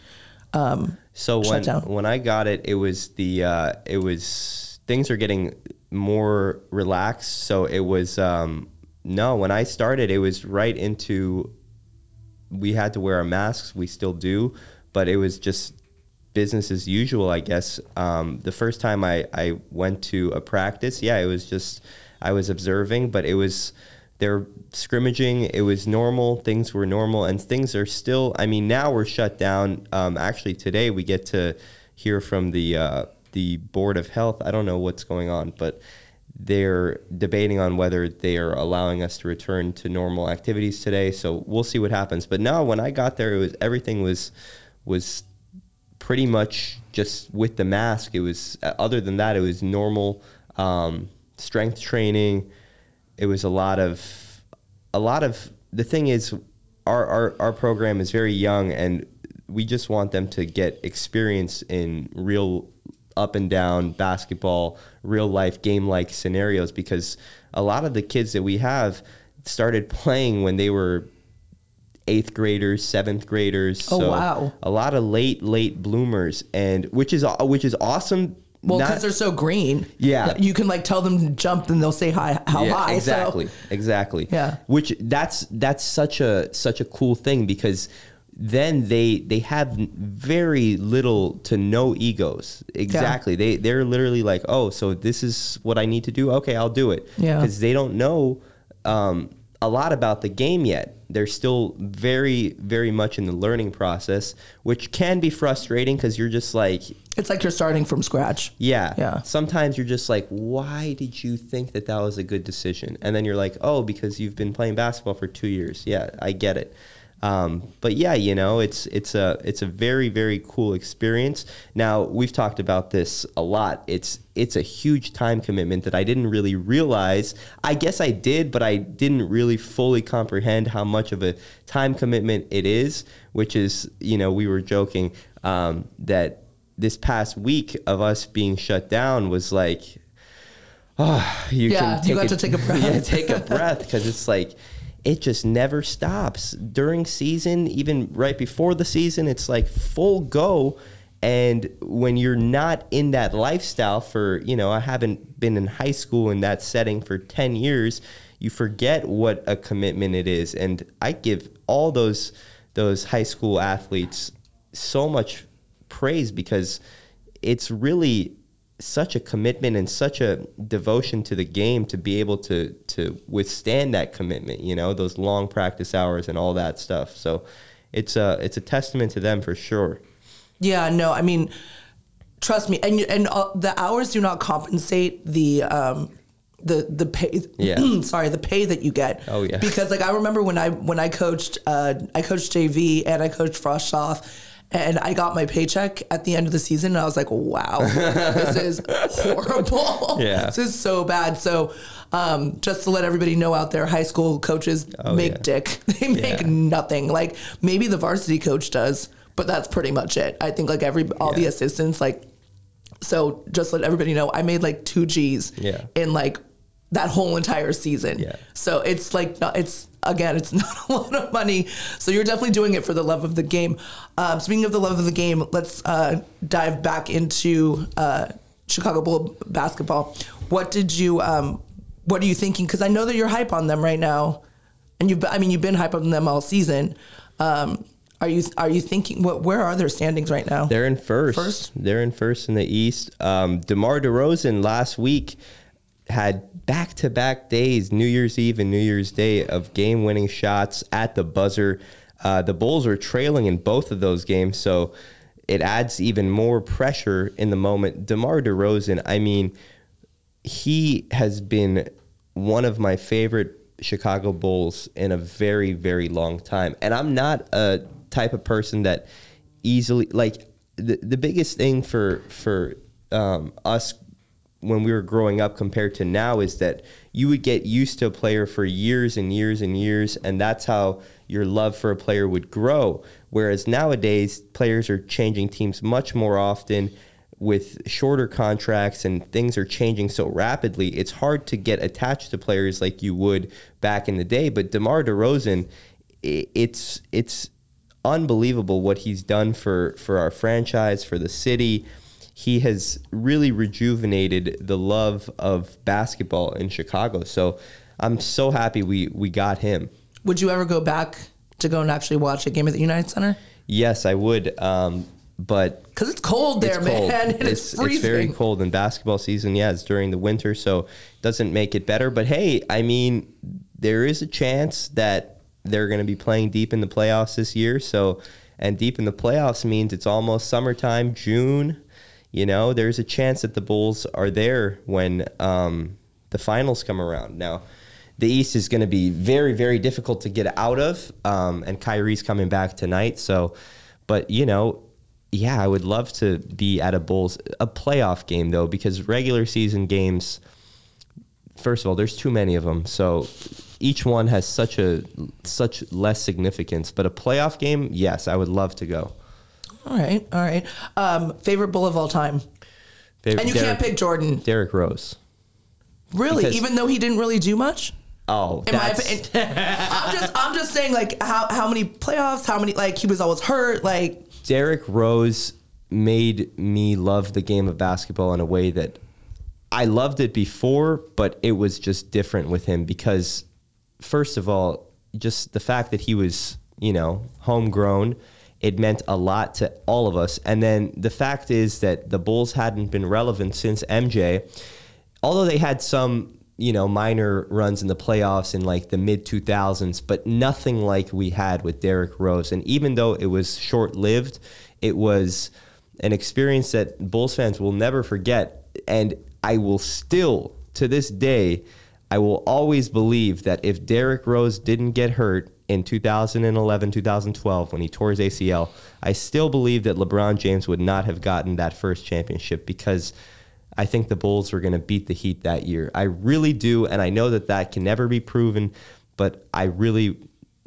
Um, So when when I got it, it was the uh, it was things are getting more relaxed. So it was um, no. When I started, it was right into we had to wear our masks. We still do, but it was just business as usual, I guess. Um, the first time I, I went to a practice, yeah, it was just I was observing, but it was they're scrimmaging. It was normal. Things were normal, and things are still. I mean, now we're shut down. Um, actually, today we get to hear from the uh, the board of health. I don't know what's going on, but they're debating on whether they are allowing us to return to normal activities today. So we'll see what happens. But now, when I got there, it was everything was was pretty much just with the mask. It was other than that, it was normal um, strength training. It was a lot of a lot of the thing is our, our our program is very young and we just want them to get experience in real up and down basketball, real life game like scenarios because a lot of the kids that we have started playing when they were eighth graders, seventh graders. Oh, wow. A lot of late, late bloomers, and which is which is awesome. Well, because they're so green. Yeah. You can like tell them to jump and they'll say hi, how yeah, high. exactly So, exactly Yeah. which that's that's such a such a cool thing because then they they have very little to no egos exactly they they're literally like oh so this is what i need to do okay i'll do it Yeah. because they don't know um, a lot about the game yet they're still very very much in the learning process which can be frustrating because you're just like it's like you're starting from scratch. yeah. Yeah. Sometimes you're just like, why did you think that that was a good decision? And then you're like, oh, because you've been playing basketball for two years. Yeah, I get it. Um, but yeah, you know, it's it's a it's a very very cool experience. Now we've talked about this a lot. It's it's a huge time commitment that I didn't really realize. I guess I did, but I didn't really fully comprehend how much of a time commitment it is. Which is, you know, we were joking um, that this past week of us being shut down was like, oh, you Yeah, can you got to take a breath. Yeah, take a breath because it's like it just never stops during season, even right before the season. It's like full go. And when you're not in that lifestyle for, you know, I haven't been in high school in that setting for 10 years, you forget what a commitment it is. And I give all those those high school athletes so much praise because it's really such a commitment and such a devotion to the game to be able to to withstand that commitment you know those long practice hours and all that stuff so it's a it's a testament to them for sure Yeah, no, I mean, trust me, and you- and uh, the hours do not compensate the um the the pay. Yeah. sorry, the pay that you get. Oh, yeah. Because like I remember when I when I coached uh I coached JV and I coached frosh-soph. And I got my paycheck at the end of the season, and I was like, "Wow, this is horrible. Yeah. this is so bad." So, um, just to let everybody know out there, high school coaches make yeah. dick. They make Yeah. nothing. Like maybe the varsity coach does, but that's pretty much it. I think like every all the assistants like so just let everybody know I made like 2 Gs Yeah. in like that whole entire season. Yeah. So it's like not, it's again it's not a lot of money. So you're definitely doing it for the love of the game. Um, speaking of the love of the game, let's uh, dive back into uh, Chicago Bull basketball. What did you um, what are you thinking? Because I know that you're hype on them right now, and you've I mean you've been hype on them all season. Um, are you are you thinking what where are their standings right now? They're in first. First? They're in first in the East. Um, DeMar DeRozan last week had back to back days, New Year's Eve and New Year's Day, of game winning shots at the buzzer. Uh, the Bulls were trailing in both of those games, so it adds even more pressure in the moment. DeMar DeRozan, I mean, he has been one of my favorite Chicago Bulls in a very, very long time. And I'm not a type of person that easily like the the biggest thing for for um, us when we were growing up compared to now is that you would get used to a player for years and years and years, and that's how your love for a player would grow. Whereas nowadays, players are changing teams much more often with shorter contracts and things are changing so rapidly. It's hard to get attached to players like you would back in the day. But DeMar DeRozan, it's it's unbelievable what he's done for for our franchise, for the city. He has really rejuvenated the love of basketball in Chicago. So I'm so happy we we got him. Would you ever go back to go and actually watch a game at the United Center? Yes, I would. Um, but Because it's cold there, it's cold. man. It's, freezing. it's very cold in basketball season. Yeah, it's during the winter, so it doesn't make it better. But hey, I mean, there is a chance that they're going to be playing deep in the playoffs this year. So, and deep in the playoffs means it's almost summertime, June. You know, there's a chance that the Bulls are there when um, the finals come around. Now, the East is going to be very, very difficult to get out of, um, and Kyrie's coming back tonight. So, but you know, yeah, I would love to be at a Bulls a playoff game though, because regular season games. First of all, there's too many of them, so each one has such a such less significance. But a playoff game, yes, I would love to go. All right, all right. Um, favorite bull of all time, Favorite- and you Derrick- can't pick Jordan. Derrick Rose. Really, Because- even though he didn't really do much. Oh, In my that's opinion, I'm just I'm just saying like how how many playoffs, how many like he was always hurt, like Derrick Rose made me love the game of basketball in a way that I loved it before, but it was just different with him because, first of all, just the fact that he was, you know, homegrown, it meant a lot to all of us. And then the fact is that the Bulls hadn't been relevant since MJ, although they had some, you know, minor runs in the playoffs in like the mid 2000s, but nothing like we had with Derrick Rose. And even though it was short lived, it was an experience that Bulls fans will never forget. And I will still, to this day, I will always believe that if Derrick Rose didn't get hurt in 2011, 2012, when he tore his ACL, I still believe that LeBron James would not have gotten that first championship because I think the Bulls were going to beat the Heat that year. I really do. And I know that that can never be proven, but I really,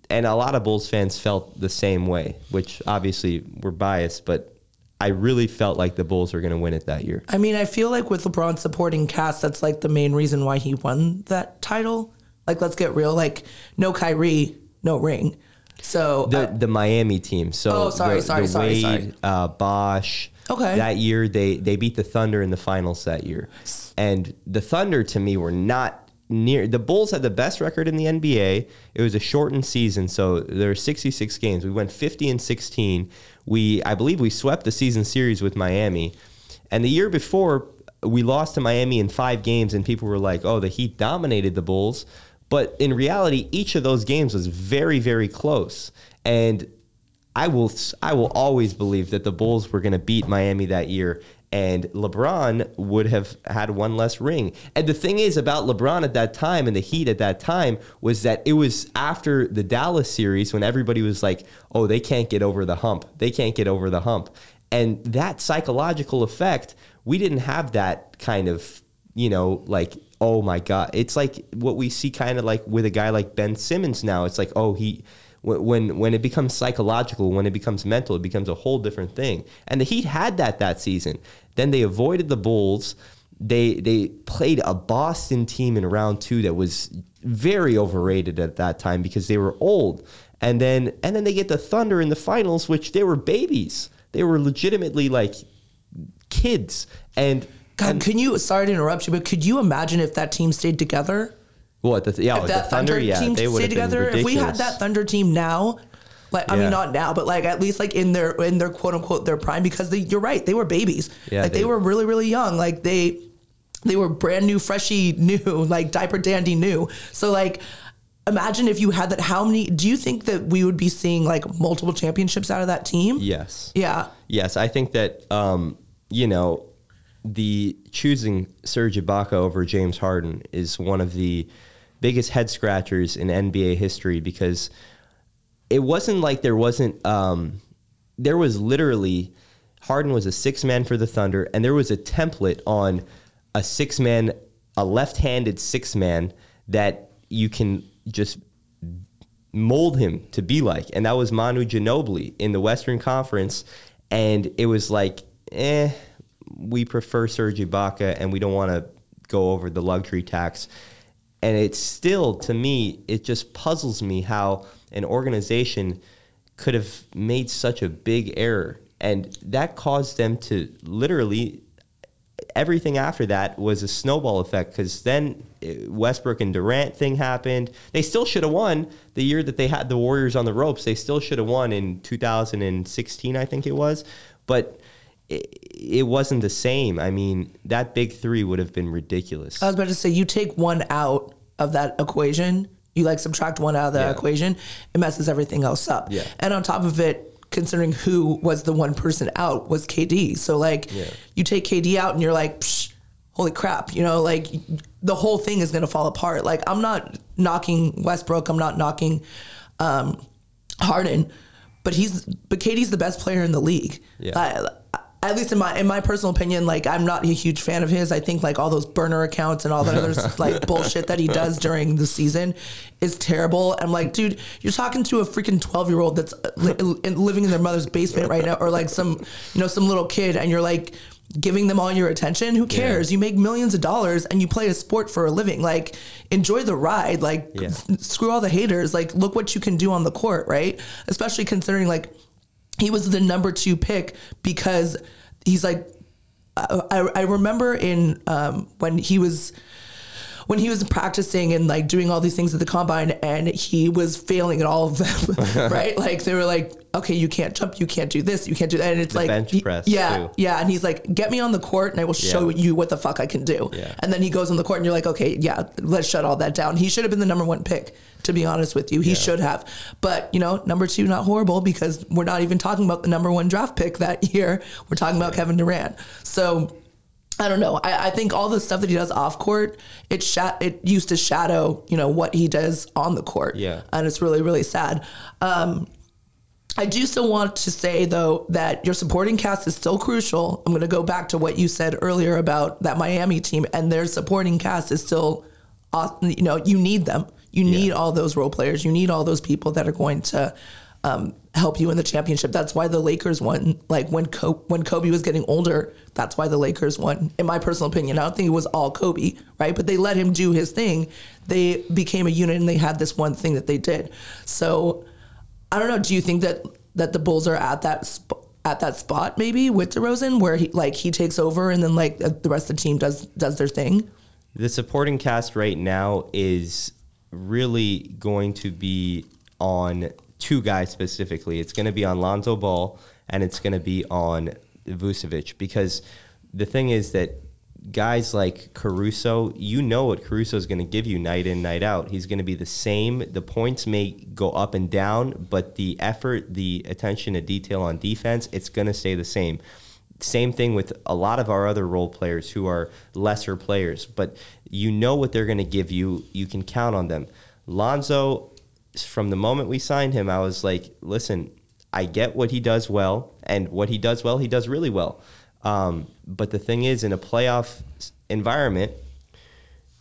and a lot of Bulls fans felt the same way, which obviously we're biased, but I really felt like the Bulls were going to win it that year. I mean, I feel like with LeBron supporting cast, that's like the main reason why he won that title. Like, let's get real. Like, no Kyrie, no ring. So the uh, the Miami team. So Oh, sorry, the, sorry, the sorry, Wade, sorry. Uh, Bosh. Okay. That year they they beat the Thunder in the finals that year, and the Thunder to me were not near. The Bulls had the best record in the NBA. It was a shortened season, so there were 66 games. We went 50 and 16. We I believe we swept the season series with Miami, and the year before we lost to Miami in five games, and people were like, "Oh, the Heat dominated the Bulls." But in reality, each of those games was very, very close. And I will, I will always believe that the Bulls were going to beat Miami that year, and LeBron would have had one less ring. And the thing is about LeBron at that time and the Heat at that time was that it was after the Dallas series when everybody was like, "Oh, they can't get over the hump. They can't get over the hump." And that psychological effect, we didn't have that kind of you know, like, oh my God. It's like what we see kind of like with a guy like Ben Simmons now. It's like, oh, he, when, when, it becomes psychological, when it becomes mental, it becomes a whole different thing. And the Heat had that that season. Then they avoided the Bulls. They, they played a Boston team in round two that was very overrated at that time because they were old. And then, and then they get the Thunder in the finals, which they were babies. They were legitimately like kids. And God, can you? Sorry to interrupt you, but could you imagine if that team stayed together? What the yeah, if the that Thunder, Thunder, yeah, team they stayed together, if we had that Thunder team now, like I mean not now, but like at least like in their in their quote unquote their prime, because they, you're right, they were babies. Yeah, like they, they- were really really young. Like they they were brand new, freshy new, like diaper dandy new. So like. Imagine if you had that. How many? Do you think that we would be seeing like multiple championships out of that team? Yes, Yeah. yes, I think that um, you know the choosing Serge Ibaka over James Harden is one of the biggest head scratchers in NBA history because it wasn't like there wasn't um, there was literally Harden was a six man for the Thunder, and there was a template on a six man, a left handed six man that you can just mold him to be like. And that was Manu Ginobili in the Western Conference. And it was like, eh, we prefer Serge Ibaka and we don't want to go over the luxury tax. And it's still, to me, it just puzzles me how an organization could have made such a big error. And that caused them to literally everything after that was a snowball effect because then uh, Westbrook and Durant thing happened. They still should have won the year that they had the Warriors on the ropes. They still should have won in 2016, I think it was. But it, it wasn't the same. I mean, that big three would have been ridiculous. I was about to say, you take one out of that equation, you like subtract one out of the Yeah. equation, it messes everything else up. Yeah. And on top of it, considering who was the one person out was KD. So like you take KD out and you're like, Psh, holy crap, you know, like the whole thing is going to fall apart. Like I'm not knocking Westbrook. I'm not knocking um, Harden, but he's but KD's the best player in the league. Yeah. I- at least in my in my personal opinion, like I'm not a huge fan of his. I think like all those burner accounts and all that other like bullshit that he does during the season is terrible. I'm like, dude, you're talking to a freaking 12 year old that's uh, li- living in their mother's basement right now, or like some you know some little kid, and you're like giving them all your attention. Who cares? You make millions of dollars and you play a sport for a living. Like enjoy the ride. Like Yeah. s- screw all the haters. Like look what you can do on the court, right? Especially considering like he was the number two pick because he's like I, I- remember in um, when he was when he was practicing and like doing all these things at the combine and he was failing at all of them right? Like they were like okay you can't jump. You can't do this. You can't do that. And it's like bench he- press, yeah too. yeah. And he's like get me on the court and I will show Yeah. you what the fuck I can do. Yeah. and then he goes on the court and you're like okay yeah let's shut all that down. He should have been the number one pick to be honest with you. He should have. But you know number two not horrible because we're not even talking about the number one draft pick that year. We're talking about Kevin Durant. So I don't know. I, I think all the stuff that he does off court, it sha- it used to shadow, you know, what he does on the court. Yeah. And it's really, really sad. Um, I do still want to say though that your supporting cast is still crucial. I'm going to go back to what you said earlier about that Miami team and their supporting cast is still, you know, you need them. You need all those role players. You need all those people that are going to um, help you in the championship. That's why the Lakers won. Like when Kobe, when Kobe was getting older, that's why the Lakers won. In my personal opinion, I don't think it was all Kobe, right? But they let him do his thing. They became a unit and they had this one thing that they did. So I don't know. Do you think that that the Bulls are at that sp- at that spot maybe with DeRozan where he like he takes over and then like the rest of the team does does their thing? The supporting cast right now is really going to be on two guys specifically. It's going to be on Lonzo Ball and it's going to be on Vucevic because the thing is that guys like Caruso, you know what Caruso is going to give you night in, night out. He's going to be the same. The points may go up and down, but the effort, the attention to detail on defense, it's going to stay the same. Same thing with a lot of our other role players who are lesser players, but you know what they're going to give you. You can count on them. Lonzo, from the moment we signed him, I was like, listen, I get what he does well, and what he does well, he does really well. Um, but the thing is, in a playoff environment,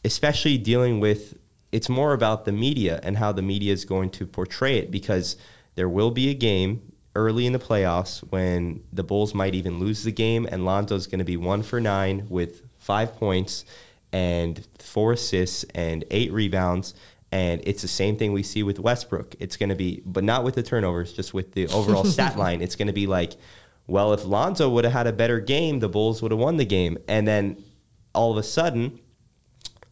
especially dealing with, it's more about the media and how the media is going to portray it because there will be a game early in the playoffs when the Bulls might even lose the game, and Lonzo's going to be one for nine with five points and four assists and eight rebounds. And it's the same thing we see with Westbrook. It's going to be, but not with the turnovers, just with the overall stat line. It's going to be like, well, if Lonzo would have had a better game, the Bulls would have won the game. And then all of a sudden,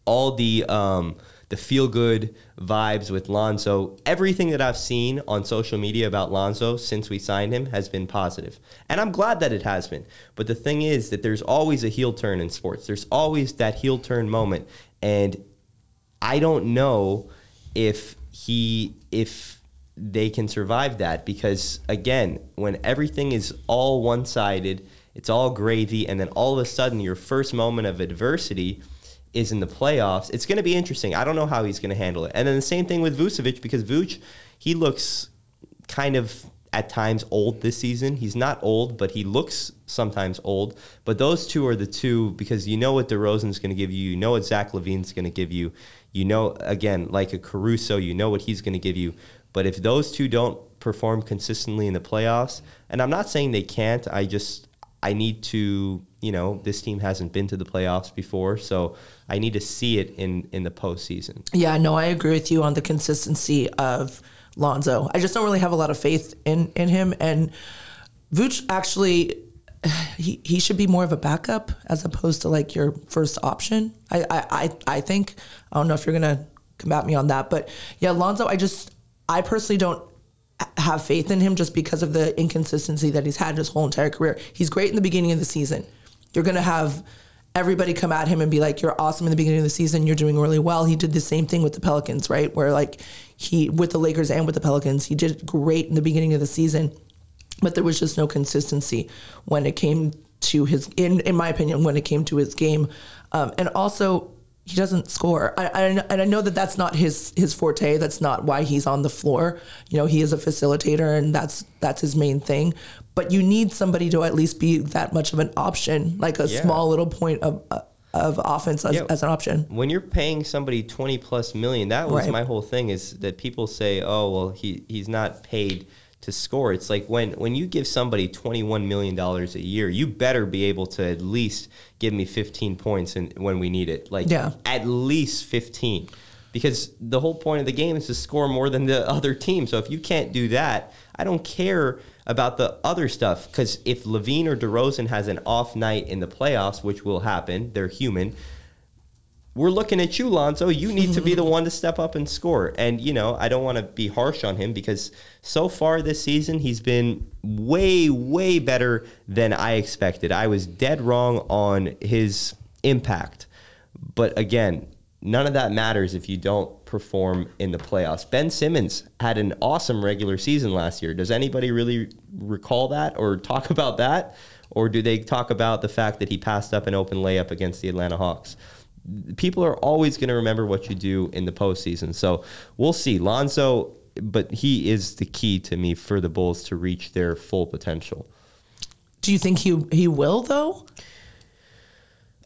all the um, the feel good vibes with Lonzo, everything that I've seen on social media about Lonzo since we signed him has been positive. And I'm glad that it has been. But the thing is that there's always a heel turn in sports. There's always that heel turn moment. And I don't know if he if they can survive that because again, when everything is all one-sided, it's all gravy and then all of a sudden your first moment of adversity is in the playoffs. It's going to be interesting. I don't know how he's going to handle it. And then the same thing with Vucevic because Vuce, he looks kind of at times old this season. He's not old, but he looks sometimes old. But those two are the two because you know what DeRozan's going to give you. You know what Zach LaVine's going to give you. You know, again, like a Caruso, you know what he's going to give you. But if those two don't perform consistently in the playoffs, and I'm not saying they can't, I just, I need to, you know, this team hasn't been to the playoffs before, so I need to see it in in the postseason. Yeah, no, I agree with you on the consistency of Lonzo. I just don't really have a lot of faith in in him. And Vooch actually, he, he should be more of a backup as opposed to like your first option. I I I, I think. I don't know if you're gonna combat me on that, but yeah, Lonzo. I just I personally don't have faith in him just because of the inconsistency that he's had his whole entire career. He's great in the beginning of the season. You're to have everybody come at him and be like, "You're awesome in the beginning of the season. You're doing really well." He did the same thing with the Pelicans, right? Where like he with the Lakers and with the Pelicans, he did great in the beginning of the season, but there was just no consistency when it came to his in in my opinion when it came to his game, um, and also he doesn't score. I, I and I know that that's not his his forte. That's not why he's on the floor. You know, he is a facilitator, and that's that's his main thing. But you need somebody to at least be that much of an option, like a Yeah. small little point of uh, of offense as, Yeah. as an option. when you're paying somebody 20 plus million that was Right. my whole thing is that people say oh well he he's not paid to score it's like when when you give somebody 21 million dollars a year you better be able to at least give me 15 points and when we need it like Yeah. at least 15 because the whole point of the game is to score more than the other team so if you can't do that i don't care about the other stuff because if LaVine or DeRozan has an off night in the playoffs, which will happen, they're human we're looking at you, Lonzo. You need to be the one to step up and score. And, you know, I don't want to be harsh on him because so far this season, he's been way, way better than I expected. I was dead wrong on his impact. But again, none of that matters if you don't perform in the playoffs. Ben Simmons had an awesome regular season last year. Does anybody really recall that or talk about that? Or do they talk about the fact that he passed up an open layup against the Atlanta Hawks? people are always going to remember what you do in the postseason. So we'll see. Lonzo, but he is the key to me for the Bulls to reach their full potential. Do you think he he will though?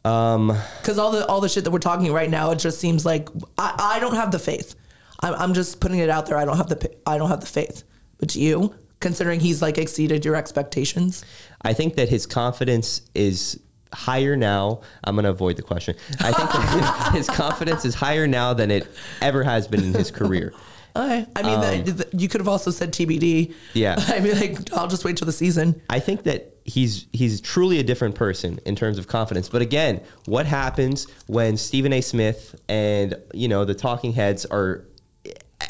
Um, because all the all the shit that we're talking right now, it just seems like I, I don't have the faith. I'm, I'm just putting it out there. I don't have the I don't have the faith. But you, considering he's like exceeded your expectations? I think that his confidence is higher now. I'm going to avoid the question. I think that his, his confidence is higher now than it ever has been in his career. Okay. I mean, that, that- you could have also said TBD. Yeah. I mean, like I'll just wait till the season. I think that he's he's truly a different person in terms of confidence. But again, what happens when Stephen A. Smith and you know the talking heads are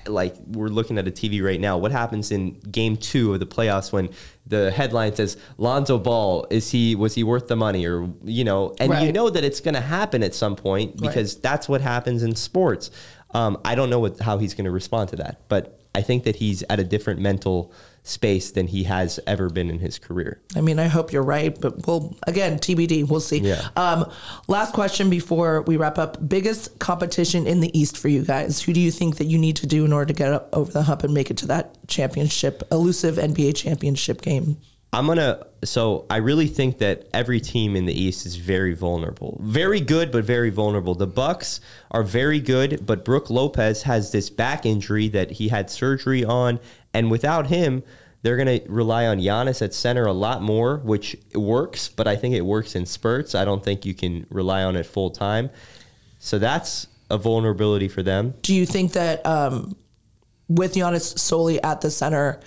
like we're looking at a TV right now. What happens in game two of the playoffs when the headline says Lonzo Ball is he was he worth the money or you know and you know that it's going to happen at some point because that's what happens in sports. Um, I don't know what how he's going to respond to that, but I think that he's at a different mental space than he has ever been in his career. I mean, I hope you're right, but we'll again TBD. We'll see. Yeah. Um, last question before we wrap up: biggest competition in the East for you guys? Who do you think that you need to do in order to get up over the hump and make it to that championship, elusive NBA championship game? I'm gonna. So I really think that every team in the East is very vulnerable, very good, but very vulnerable. The Bucks are very good, but Brook Lopez has this back injury that he had surgery on, and without him, they're gonna rely on Giannis at center a lot more, which works, but I think it works in spurts. I don't think you can rely on it full time. So that's a vulnerability for them. Do you think that um, with Giannis solely at the center,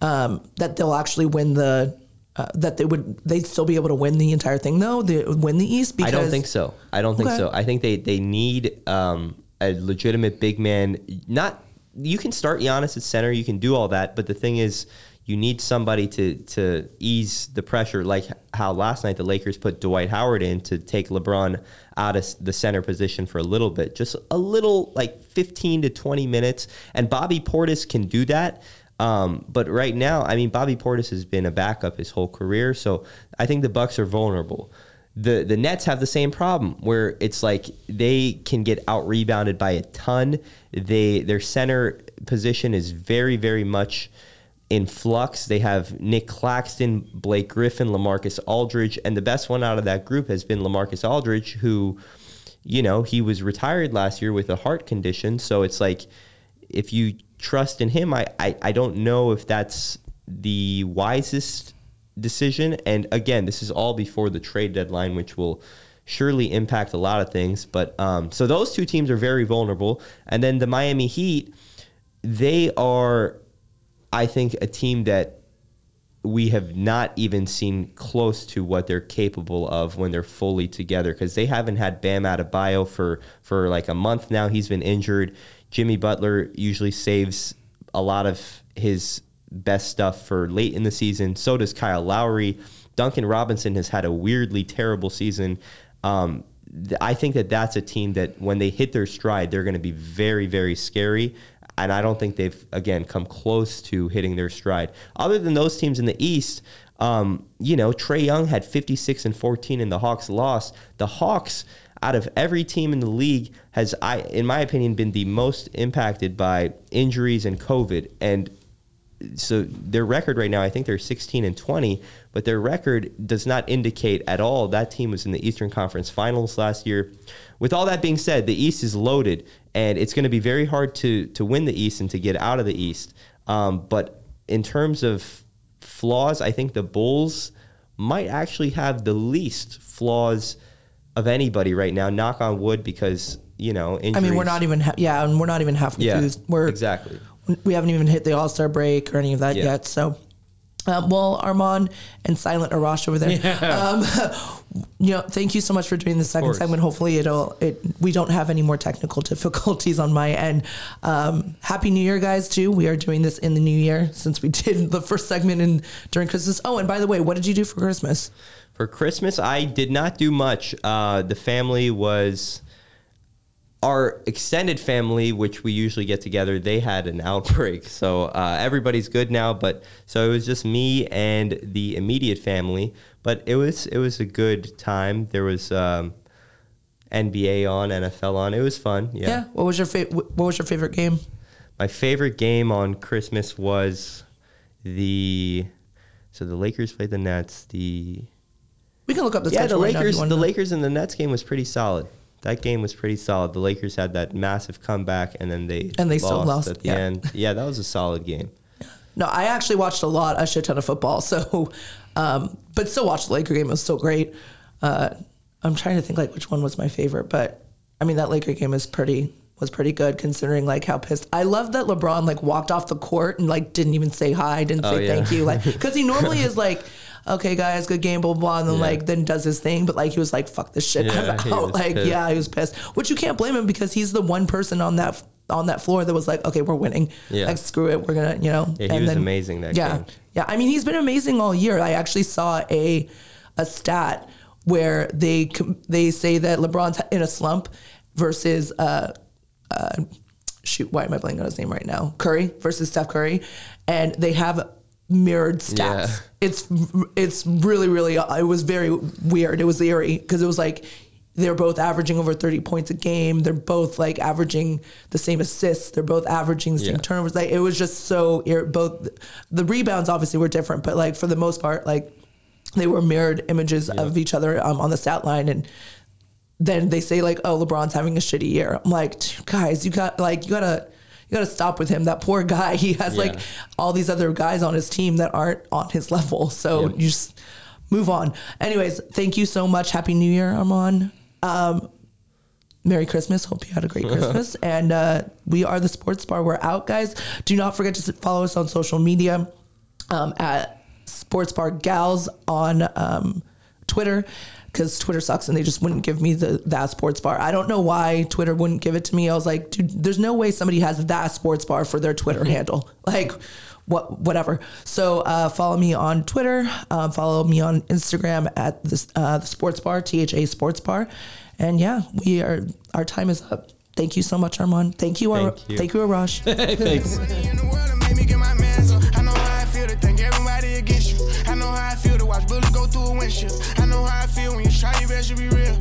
um, that they'll actually win the? Uh, that they would they'd still be able to win the entire thing though? They win the East because I don't think so. I don't think Okay. so. I think they they need um, a legitimate big man. Not you can start Giannis at center. You can do all that, but the thing is, you need somebody to to ease the pressure. Like how last night the Lakers put Dwight Howard in to take LeBron out of the center position for a little bit, just a little like fifteen to twenty minutes. And Bobby Portis can do that. Um, but right now, I mean, Bobby Portis has been a backup his whole career, so I think the Bucks are vulnerable. The the Nets have the same problem where it's like they can get out rebounded by a ton. They their center position is very very much in flux. They have Nic Claxton, Blake Griffin, LaMarcus Aldridge, and the best one out of that group has been LaMarcus Aldridge, who, you know, he was retired last year with a heart condition. So it's like if you trust in him, I, I, I don't know if that's the wisest decision. And again, this is all before the trade deadline, which will surely impact a lot of things. But um, so those two teams are very vulnerable. And then the Miami Heat, they are, I think, a team that we have not even seen close to what they're capable of when they're fully together because they haven't had Bam out Adebayo for for like a month now. He's been injured. Jimmy Butler usually saves a lot of his best stuff for late in the season. So does Kyle Lowry. Duncan Robinson has had a weirdly terrible season. Um, I think that that's a team that when they hit their stride, they're going to be very, very scary. And I don't think they've again come close to hitting their stride. Other than those teams in the East, um, you know, Trae Young had 56 and 14, and the Hawks lost. The Hawks, out of every team in the league, has I, in my opinion, been the most impacted by injuries and COVID. And so their record right now, I think they're 16 and 20, but their record does not indicate at all that team was in the Eastern Conference Finals last year. With all that being said, the East is loaded, and it's going to be very hard to to win the East and to get out of the East. Um, but in terms of flaws, I think the Bulls might actually have the least flaws of anybody right now. Knock on wood, because you know, injuries. I mean, we're not even ha- yeah, and we're not even halfway yeah, through. We're exactly. We haven't even hit the All Star break or any of that Yeah. yet. So, um, well, Armand and Silent Arash over there. Um, you know, thank you so much for doing the second segment. Hopefully, it'll it we don't have any more technical difficulties on my end. Um, Happy New Year, guys! Too. We are doing this in the new year since we did the first segment in during Christmas. Oh, and by the way, what did you do for Christmas? For Christmas, I did not do much. Uh, the family was our extended family, which we usually get together. They had an outbreak, so uh, everybody's good now. But so it was just me and the immediate family. But it was it was a good time. There was um, NBA on, NFL on. It was fun. Yeah. Yeah. What was your fa- What was your favorite game? My favorite game on Christmas was the so the Lakers played the Nets. The We can look up the yeah, the schedule right now Lakers, the. Lakers and the Nets game was pretty solid. That game was pretty solid. The Lakers had that massive comeback, and then they And they still lost, at the yeah. end. Yeah, that was a solid game. No, I actually watched a lot, a shit ton of football. So, um, but still watched the Laker game. It was still great. Uh, I'm trying to think like which one was my favorite, but I mean that Laker game is pretty was pretty good considering like how pissed. I love that LeBron like walked off the court and like didn't even say hi, didn't Oh, say yeah. thank you, like because he normally is like. Okay, guys, good game, blah blah, blah, and then Yeah. like then does his thing, but like he was like, "Fuck this shit, Yeah, I'm out." Like, pissed. yeah, he was pissed. Which you can't blame him because he's the one person on that on that floor that was like, "Okay, we're winning. Yeah. Like, screw it, we're gonna, you know." Yeah, he was amazing that yeah, game. yeah, I mean, he's been amazing all year. I actually saw a a stat where they they say that LeBron's in a slump versus uh, uh, shoot, why am I blanking on his name right now? Curry versus Steph Curry, and they have mirrored stats. Yeah. It's it's really really it was very weird. It was eerie because it was like. They're both averaging over 30 points a game. They're both like averaging the same assists. They're both averaging the same Yeah. turnovers. Like it was just so ir- both the rebounds obviously were different, but like for the most part, like they were mirrored images of each other um, on the stat line and then they say like oh lebron's having a shitty year i'm like guys you got like you gotta you gotta stop with him that poor guy he has like all these other guys on his team that aren't on his level so Yeah. you just move on anyways thank you so much happy new year armand um, Merry Christmas. Hope you had a great Christmas. and uh, we are the Sports Bar. We're out, guys. Do not forget to follow us on social media um, at Sports Bar Gals on um, Twitter because Twitter sucks and they just wouldn't give me the that sports bar. I don't know why Twitter wouldn't give it to me. I was like, dude, there's no way somebody has that sports bar for their Twitter mm-hmm. handle. Like, what, whatever. So uh, follow me on Twitter. Uh, follow me on Instagram at this, uh, the sports bar, THA sports bar. And yeah, we are, our time is up. Thank you so much, Armand. Thank you. Thank Ar- you, thank you Arash. Thanks how I feel when you try your best to be real.